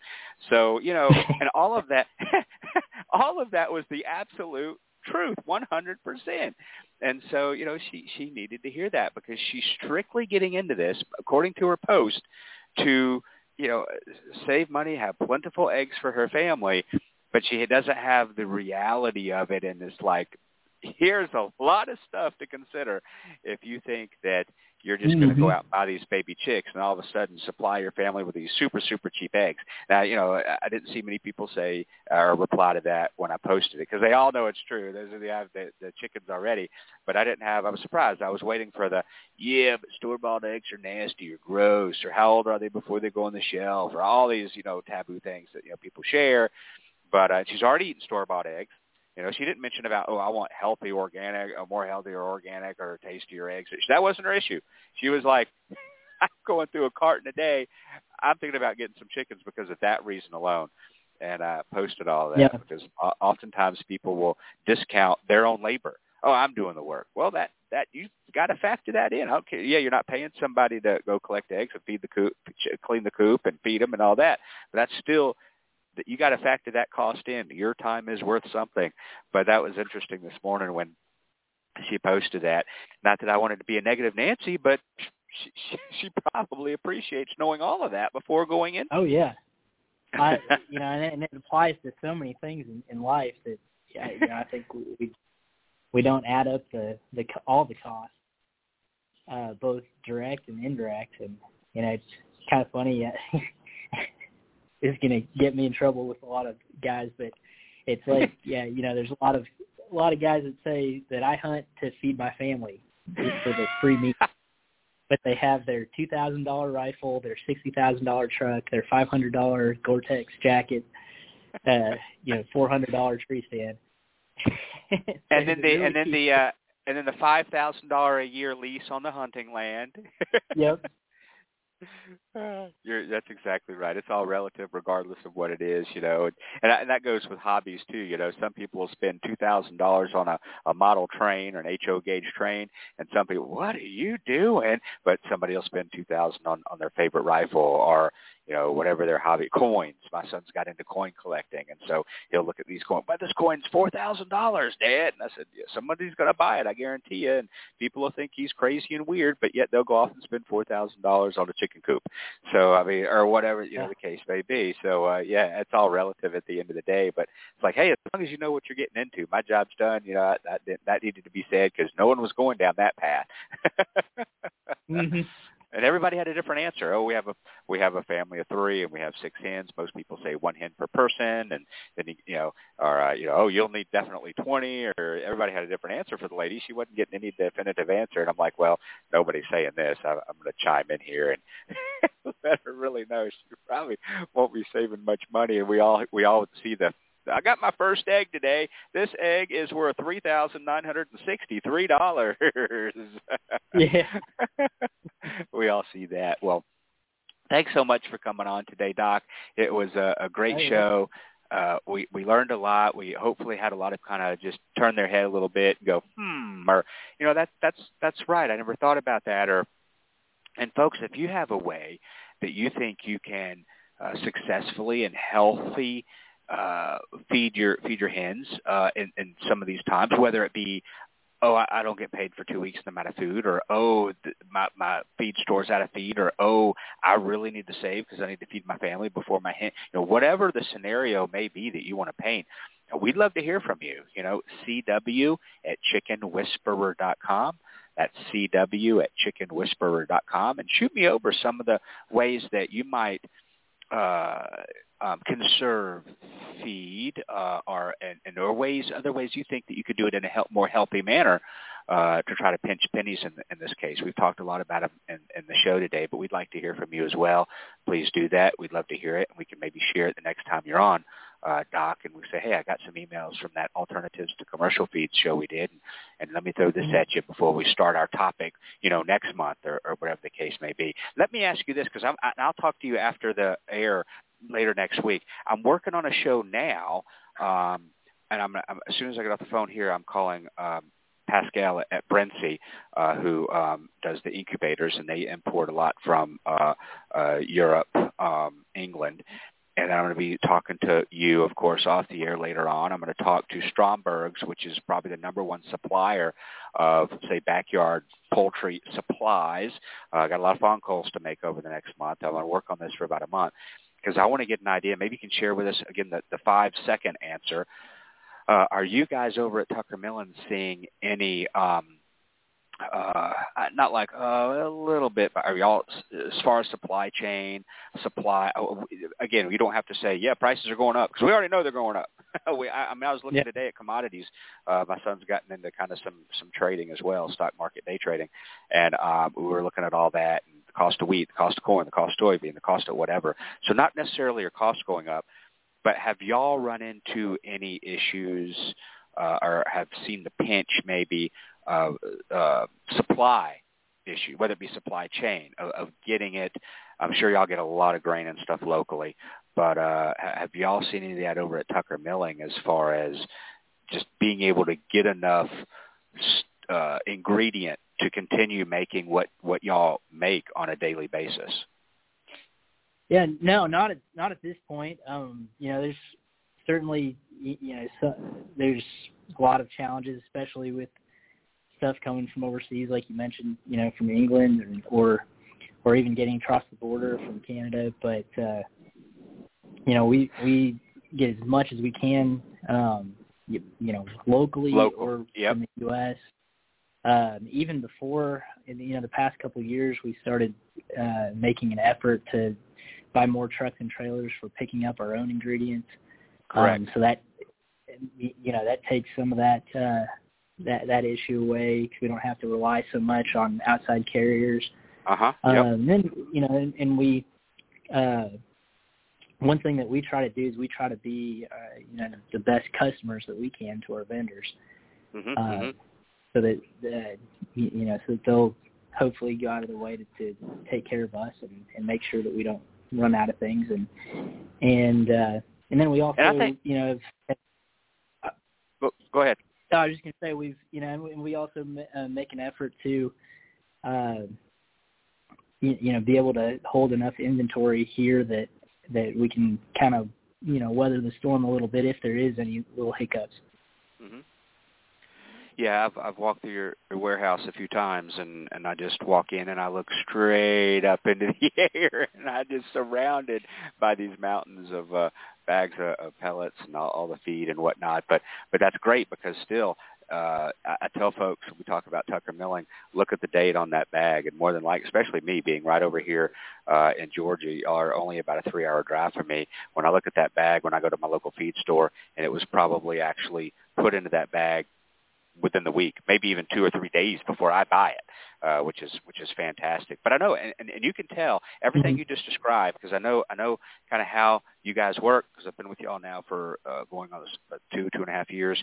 [SPEAKER 3] So, you know, *laughs* and all of that, *laughs* all of that was the absolute truth, 100%. And so, you know, she, she needed to hear that because she's strictly getting into this, according to her post, to, you know, save money, have plentiful eggs for her family, but she doesn't have the reality of it and it's like here's a lot of stuff to consider if you think that you're just mm-hmm. going to go out and buy these baby chicks and all of a sudden supply your family with these super super cheap eggs. Now, you know, I didn't see many people say or reply to that when I posted it because they all know it's true. Those are the the, the chickens already, but I didn't have. I was surprised. I was waiting for the yeah, but store bought eggs are nasty or gross or how old are they before they go on the shelf or all these you know taboo things that you know people share. But uh, she's already eaten store-bought eggs. You know, she didn't mention about, oh, I want healthy organic, or more healthy or organic or tastier eggs. That wasn't her issue. She was like, *laughs* I'm going through a carton a day. I'm thinking about getting some chickens because of that reason alone. And I posted all that
[SPEAKER 4] yeah.
[SPEAKER 3] because oftentimes people will discount their own labor. Oh, I'm doing the work. Well, that that you got to factor that in. Okay, yeah, you're not paying somebody to go collect eggs and feed the coop, clean the coop, and feed them and all that. But that's still that you got to factor that cost in. Your time is worth something. But that was interesting this morning when she posted that. Not that I wanted to be a negative Nancy, but she, she, *laughs* she probably appreciates knowing all of that before going in.
[SPEAKER 4] Oh yeah, I *laughs* you know, and it, and it applies to so many things in, in life that yeah, you know, I think we we don't add up the the all the costs, uh, both direct and indirect, and you know it's kind of funny. *laughs* is going to get me in trouble with a lot of guys, but it's like, *laughs* yeah, you know, there's a lot of a lot of guys that say that I hunt to feed my family for the free meat, *laughs* but they have their two thousand dollar rifle, their sixty thousand dollar truck, their five hundred dollar Gore-Tex jacket, uh, you know, four hundred dollar tree stand. *laughs*
[SPEAKER 3] and then the really and then the uh and then the five thousand dollar a year lease on the hunting land.
[SPEAKER 4] yep.
[SPEAKER 3] You're, that's exactly right. It's all relative, regardless of what it is, you know. And, and, and that goes with hobbies too. You know, some people will spend two thousand dollars on a, a model train or an HO gauge train, and some people, what are you doing? But somebody will spend two thousand on on their favorite rifle or you know, whatever their hobby, coins. My son's got into coin collecting, and so he'll look at these coins. But this coin's four thousand dollars, Dad. And I said, yeah, somebody's going to buy it. I guarantee you. And people will think he's crazy and weird, but yet they'll go off and spend four thousand dollars on a chicken coop. So I mean, or whatever you know the case may be. So uh, yeah, it's all relative at the end of the day. But it's like, hey, as long as you know what you're getting into, my job's done. You know, that that needed to be said because no one was going down that path. *laughs*
[SPEAKER 4] mm-hmm
[SPEAKER 3] and everybody had a different answer. Oh, we have a we have a family of three, and we have six hens. Most people say one hen per person, and then you know, or uh, you know, oh, you'll need definitely twenty. Or everybody had a different answer for the lady. She wasn't getting any definitive answer, and I'm like, well, nobody's saying this. I, I'm going to chime in here and *laughs* let her really know. She probably won't be saving much money, and we all we all see the I got my first egg today. This egg is worth three thousand nine hundred and sixty-three dollars.
[SPEAKER 4] yeah, *laughs*
[SPEAKER 3] we all see that. Well, thanks so much for coming on today, Doc. It was a, a great show. Uh, we we learned a lot. We hopefully had a lot of kind of just turn their head a little bit and go, hmm, or you know that that's that's right. I never thought about that. Or and folks, if you have a way that you think you can uh, successfully and healthy uh, feed your feed your hens uh, in, in some of these times, whether it be oh I, I don't get paid for two weeks in the amount of food, or oh th- my my feed store's out of feed, or oh I really need to save because I need to feed my family before my hen. You know whatever the scenario may be that you want to paint, we'd love to hear from you. You know CW at chickenwhisperer.com. That's CW at chickenwhisperer.com, and shoot me over some of the ways that you might uh, um, conserve feed uh, or and, or ways other ways you think that you could do it in a help, more healthy manner uh, to try to pinch pennies in, in this case. We've talked a lot about them in, in the show today, but we'd like to hear from you as well. Please do that. We'd love to hear it, and we can maybe share it the next time you're on, uh, Doc, and we say, hey, I got some emails from that alternatives to commercial feeds show we did, and, and let me throw this at you before we start our topic, you know, next month or, or whatever the case may be. Let me ask you this, because I'll talk to you after the air later next week. I'm working on a show now, um, and I'm, I'm as soon as I get off the phone here, I'm calling um, Pascal at Brinsea, uh, who um, does the incubators, and they import a lot from uh, uh, Europe, um, England. And I'm going to be talking to you, of course, off the air later on. I'm going to talk to Stromberg's, which is probably the number one supplier of, say, backyard poultry supplies. Uh, I got a lot of phone calls to make over the next month. I want to work on this for about a month because I want to get an idea. Maybe you can share with us again the, the five second answer. Uh, are you guys over at Tucker Milling seeing any? Um, uh, not like uh, a little bit, but are y'all as far as supply chain, supply? Oh, again, you don't have to say, yeah, prices are going up because we already know they're going up. *laughs* we, I, I mean, I was looking
[SPEAKER 4] yeah.
[SPEAKER 3] today at commodities. Uh, my son's gotten into kind of some some trading as well, stock market day trading, and um, we were looking at all that. And the cost of wheat, the cost of corn, the cost of soybean, the cost of whatever. So not necessarily your cost going up, but have y'all run into any issues uh, or have seen the pinch maybe uh, uh, supply issue, whether it be supply chain of, of getting it? I'm sure y'all get a lot of grain and stuff locally, but uh, have y'all seen any of that over at Tucker Milling as far as just being able to get enough uh, ingredient to continue making what what y'all make on a daily basis?
[SPEAKER 4] Yeah, no, not at not at this point. Um, you know, there's certainly you know so, there's a lot of challenges, especially with stuff coming from overseas, like you mentioned, you know, from England or or even getting across the border from Canada. But uh, you know, we we get as much as we can, um, you, you know, locally
[SPEAKER 3] Local.
[SPEAKER 4] or
[SPEAKER 3] yep.
[SPEAKER 4] from the U.S um, even before in you know the past couple of years, we started uh, making an effort to buy more trucks and trailers for picking up our own ingredients.
[SPEAKER 3] Correct.
[SPEAKER 4] Um, so that you know that takes some of that uh, that that issue away because we don't have to rely so much on outside carriers.
[SPEAKER 3] Uh huh.
[SPEAKER 4] Yep.
[SPEAKER 3] Um,
[SPEAKER 4] then you know, and, and we. Uh, one thing that we try to do is we try to be, uh, you know, the best customers that we can to our vendors.
[SPEAKER 3] Mm-hmm,
[SPEAKER 4] uh,
[SPEAKER 3] mm-hmm
[SPEAKER 4] so that uh, you know so that they'll hopefully go out of the way to, to take care of us and, and make sure that we don't run out of things and and uh, and then we also
[SPEAKER 3] think,
[SPEAKER 4] you know have,
[SPEAKER 3] go ahead.
[SPEAKER 4] I was just gonna say we've you know and we also uh, make an effort to uh, you, you know be able to hold enough inventory here that that we can kind of you know weather the storm a little bit if there is any little hiccups.
[SPEAKER 3] Mm-hmm. Yeah, I've I've walked through your, your warehouse a few times, and and I just walk in and I look straight up into the *laughs* air, and I just surrounded by these mountains of uh, bags of, of pellets and all, all the feed and whatnot. But but that's great because still uh, I, I tell folks when we talk about Tucker Milling, look at the date on that bag, and more than like, especially me being right over here uh, in Georgia, are only about a three-hour drive from me. When I look at that bag, when I go to my local feed store, and it was probably actually put into that bag within the week, maybe even two or three days before I buy it, uh, which is which is fantastic. But I know, and, and, and you can tell everything
[SPEAKER 4] mm-hmm.
[SPEAKER 3] you just described because I know I know kind of how you guys work because I've been with y'all now for uh, going on this, uh, two two and a half years,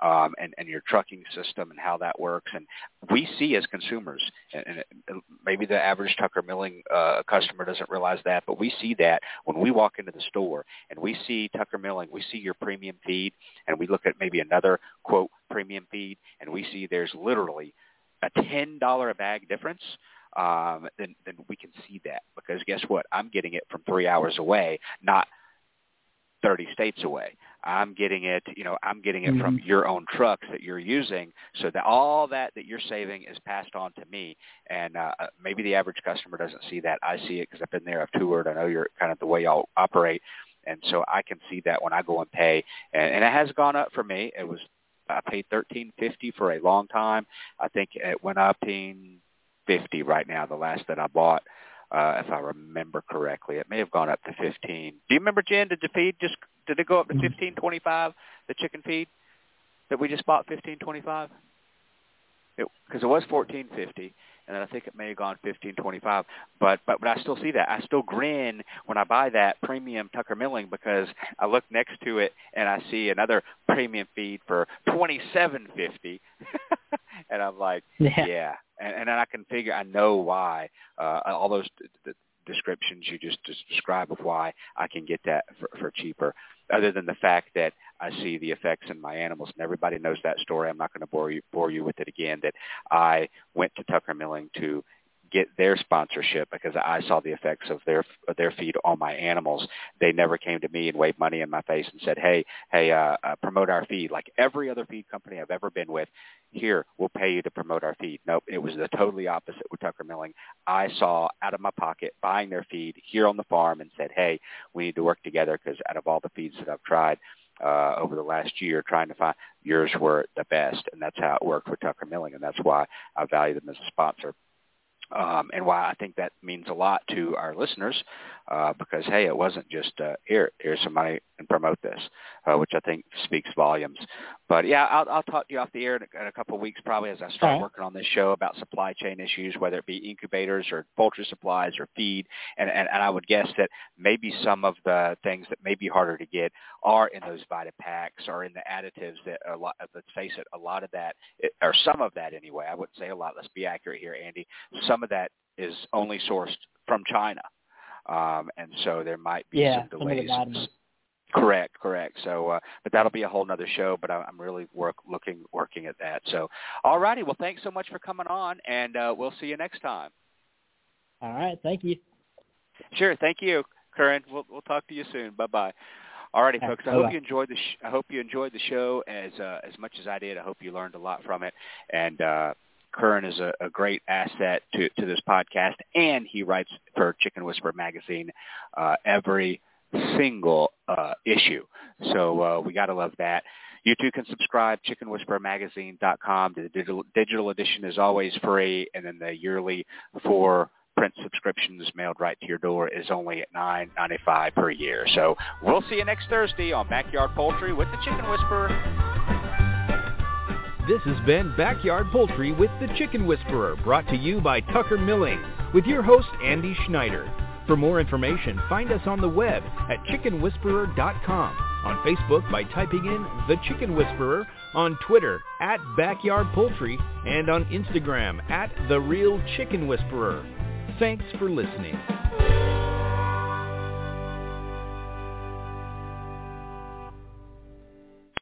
[SPEAKER 3] um, and and your trucking system and how that works. And we see as consumers, and, and maybe the average Tucker Milling uh, customer doesn't realize that, but we see that when we walk into the store and we see Tucker Milling, we see your premium feed, and we look at maybe another quote premium feed, and we see there's literally a ten dollar a bag difference um, then then we can see that because guess what? I'm getting it from three hours away, not 30 states away. I'm getting it, you know, I'm getting it mm-hmm. from your own trucks that you're using so that all that that you're saving is passed on to me. And uh, uh maybe the average customer doesn't see that. I see it because I've been there, I've toured. I know you're kind of the way y'all operate. And so I can see that when I go and pay. And, and it has gone up for me. It was, I paid thirteen fifty for a long time. I think it went up to fifty right now, the last that I bought uh, if I remember correctly. It may have gone up to 15. Do you remember, Jen? Did the feed just did it go up to 15.25? Mm-hmm. The chicken feed that we just bought 15.25? Because it, it was 14.50, and then I think it may have gone 15.25. But but but I still see that. I still grin when I buy that premium Tucker Milling because I look next to it and I see another premium feed for 27.50, *laughs* and I'm like, yeah. yeah and, and I can figure, I know why uh, all those d- descriptions you just, just described of why I can get that for, for cheaper. Other than the fact that I see the effects in my animals, and everybody knows that story. I'm not going to bore you bore you with it again. That I went to Tucker Milling to get their sponsorship because I saw the effects of their of their feed on my animals. They never came to me and waved money in my face and said, "Hey, hey, uh, uh, promote our feed." Like every other feed company I've ever been with, here we'll pay you to promote our feed. Nope, it was the totally opposite with Tucker Milling. I saw out of my pocket buying their feed here on the farm and said, "Hey, we need to work together because out of all the feeds that I've tried." Uh, over the last year trying to find yours were the best and that's how it worked with Tucker Milling and that's why I value them as a sponsor um, and why I think that means a lot to our listeners, uh, because hey, it wasn't just uh, here, here's somebody and promote this, uh, which I think speaks volumes. But yeah, I'll, I'll talk to you off the air in a, in a couple of weeks, probably as I start right. working on this show about supply chain issues, whether it be incubators or poultry supplies or feed, and, and, and I would guess that maybe some of the things that may be harder to get are in those Vita packs or in the additives that a lot. Let's face it, a lot of that, or some of that anyway. I wouldn't say a lot. Let's be accurate here, Andy. Some of that is only sourced from China. Um, and so there might be
[SPEAKER 4] yeah,
[SPEAKER 3] some delays.
[SPEAKER 4] Some
[SPEAKER 3] correct, correct. So, uh, but that'll be a whole nother show. But I, I'm really work looking working at that. So, all righty. Well, thanks so much for coming on, and uh, we'll see you next time.
[SPEAKER 4] All right. Thank you.
[SPEAKER 3] Sure. Thank you, Curran. We'll we'll talk to you soon. Bye bye. All righty, folks. I hope you enjoyed the. Sh- I hope you enjoyed the show as uh, as much as I did. I hope you learned a lot from it, and. uh Curran is a, a great asset to, to this podcast, and he writes for Chicken Whisperer magazine uh, every single uh, issue. So uh, we got to love that. You too can subscribe, chickenwhisperermagazine.com. The digital, digital edition is always free, and then the yearly for print subscriptions mailed right to your door is only at nine ninety five per year. So we'll see you next Thursday on Backyard Poultry with the Chicken Whisperer.
[SPEAKER 5] This has been Backyard Poultry with the Chicken Whisperer, brought to you by Tucker Milling, with your host Andy Schneider. For more information, find us on the web at chickenwhisperer.com,
[SPEAKER 2] on Facebook by typing in The Chicken Whisperer, on Twitter at Backyard Poultry, and on Instagram at The Real Chicken Whisperer. Thanks for listening.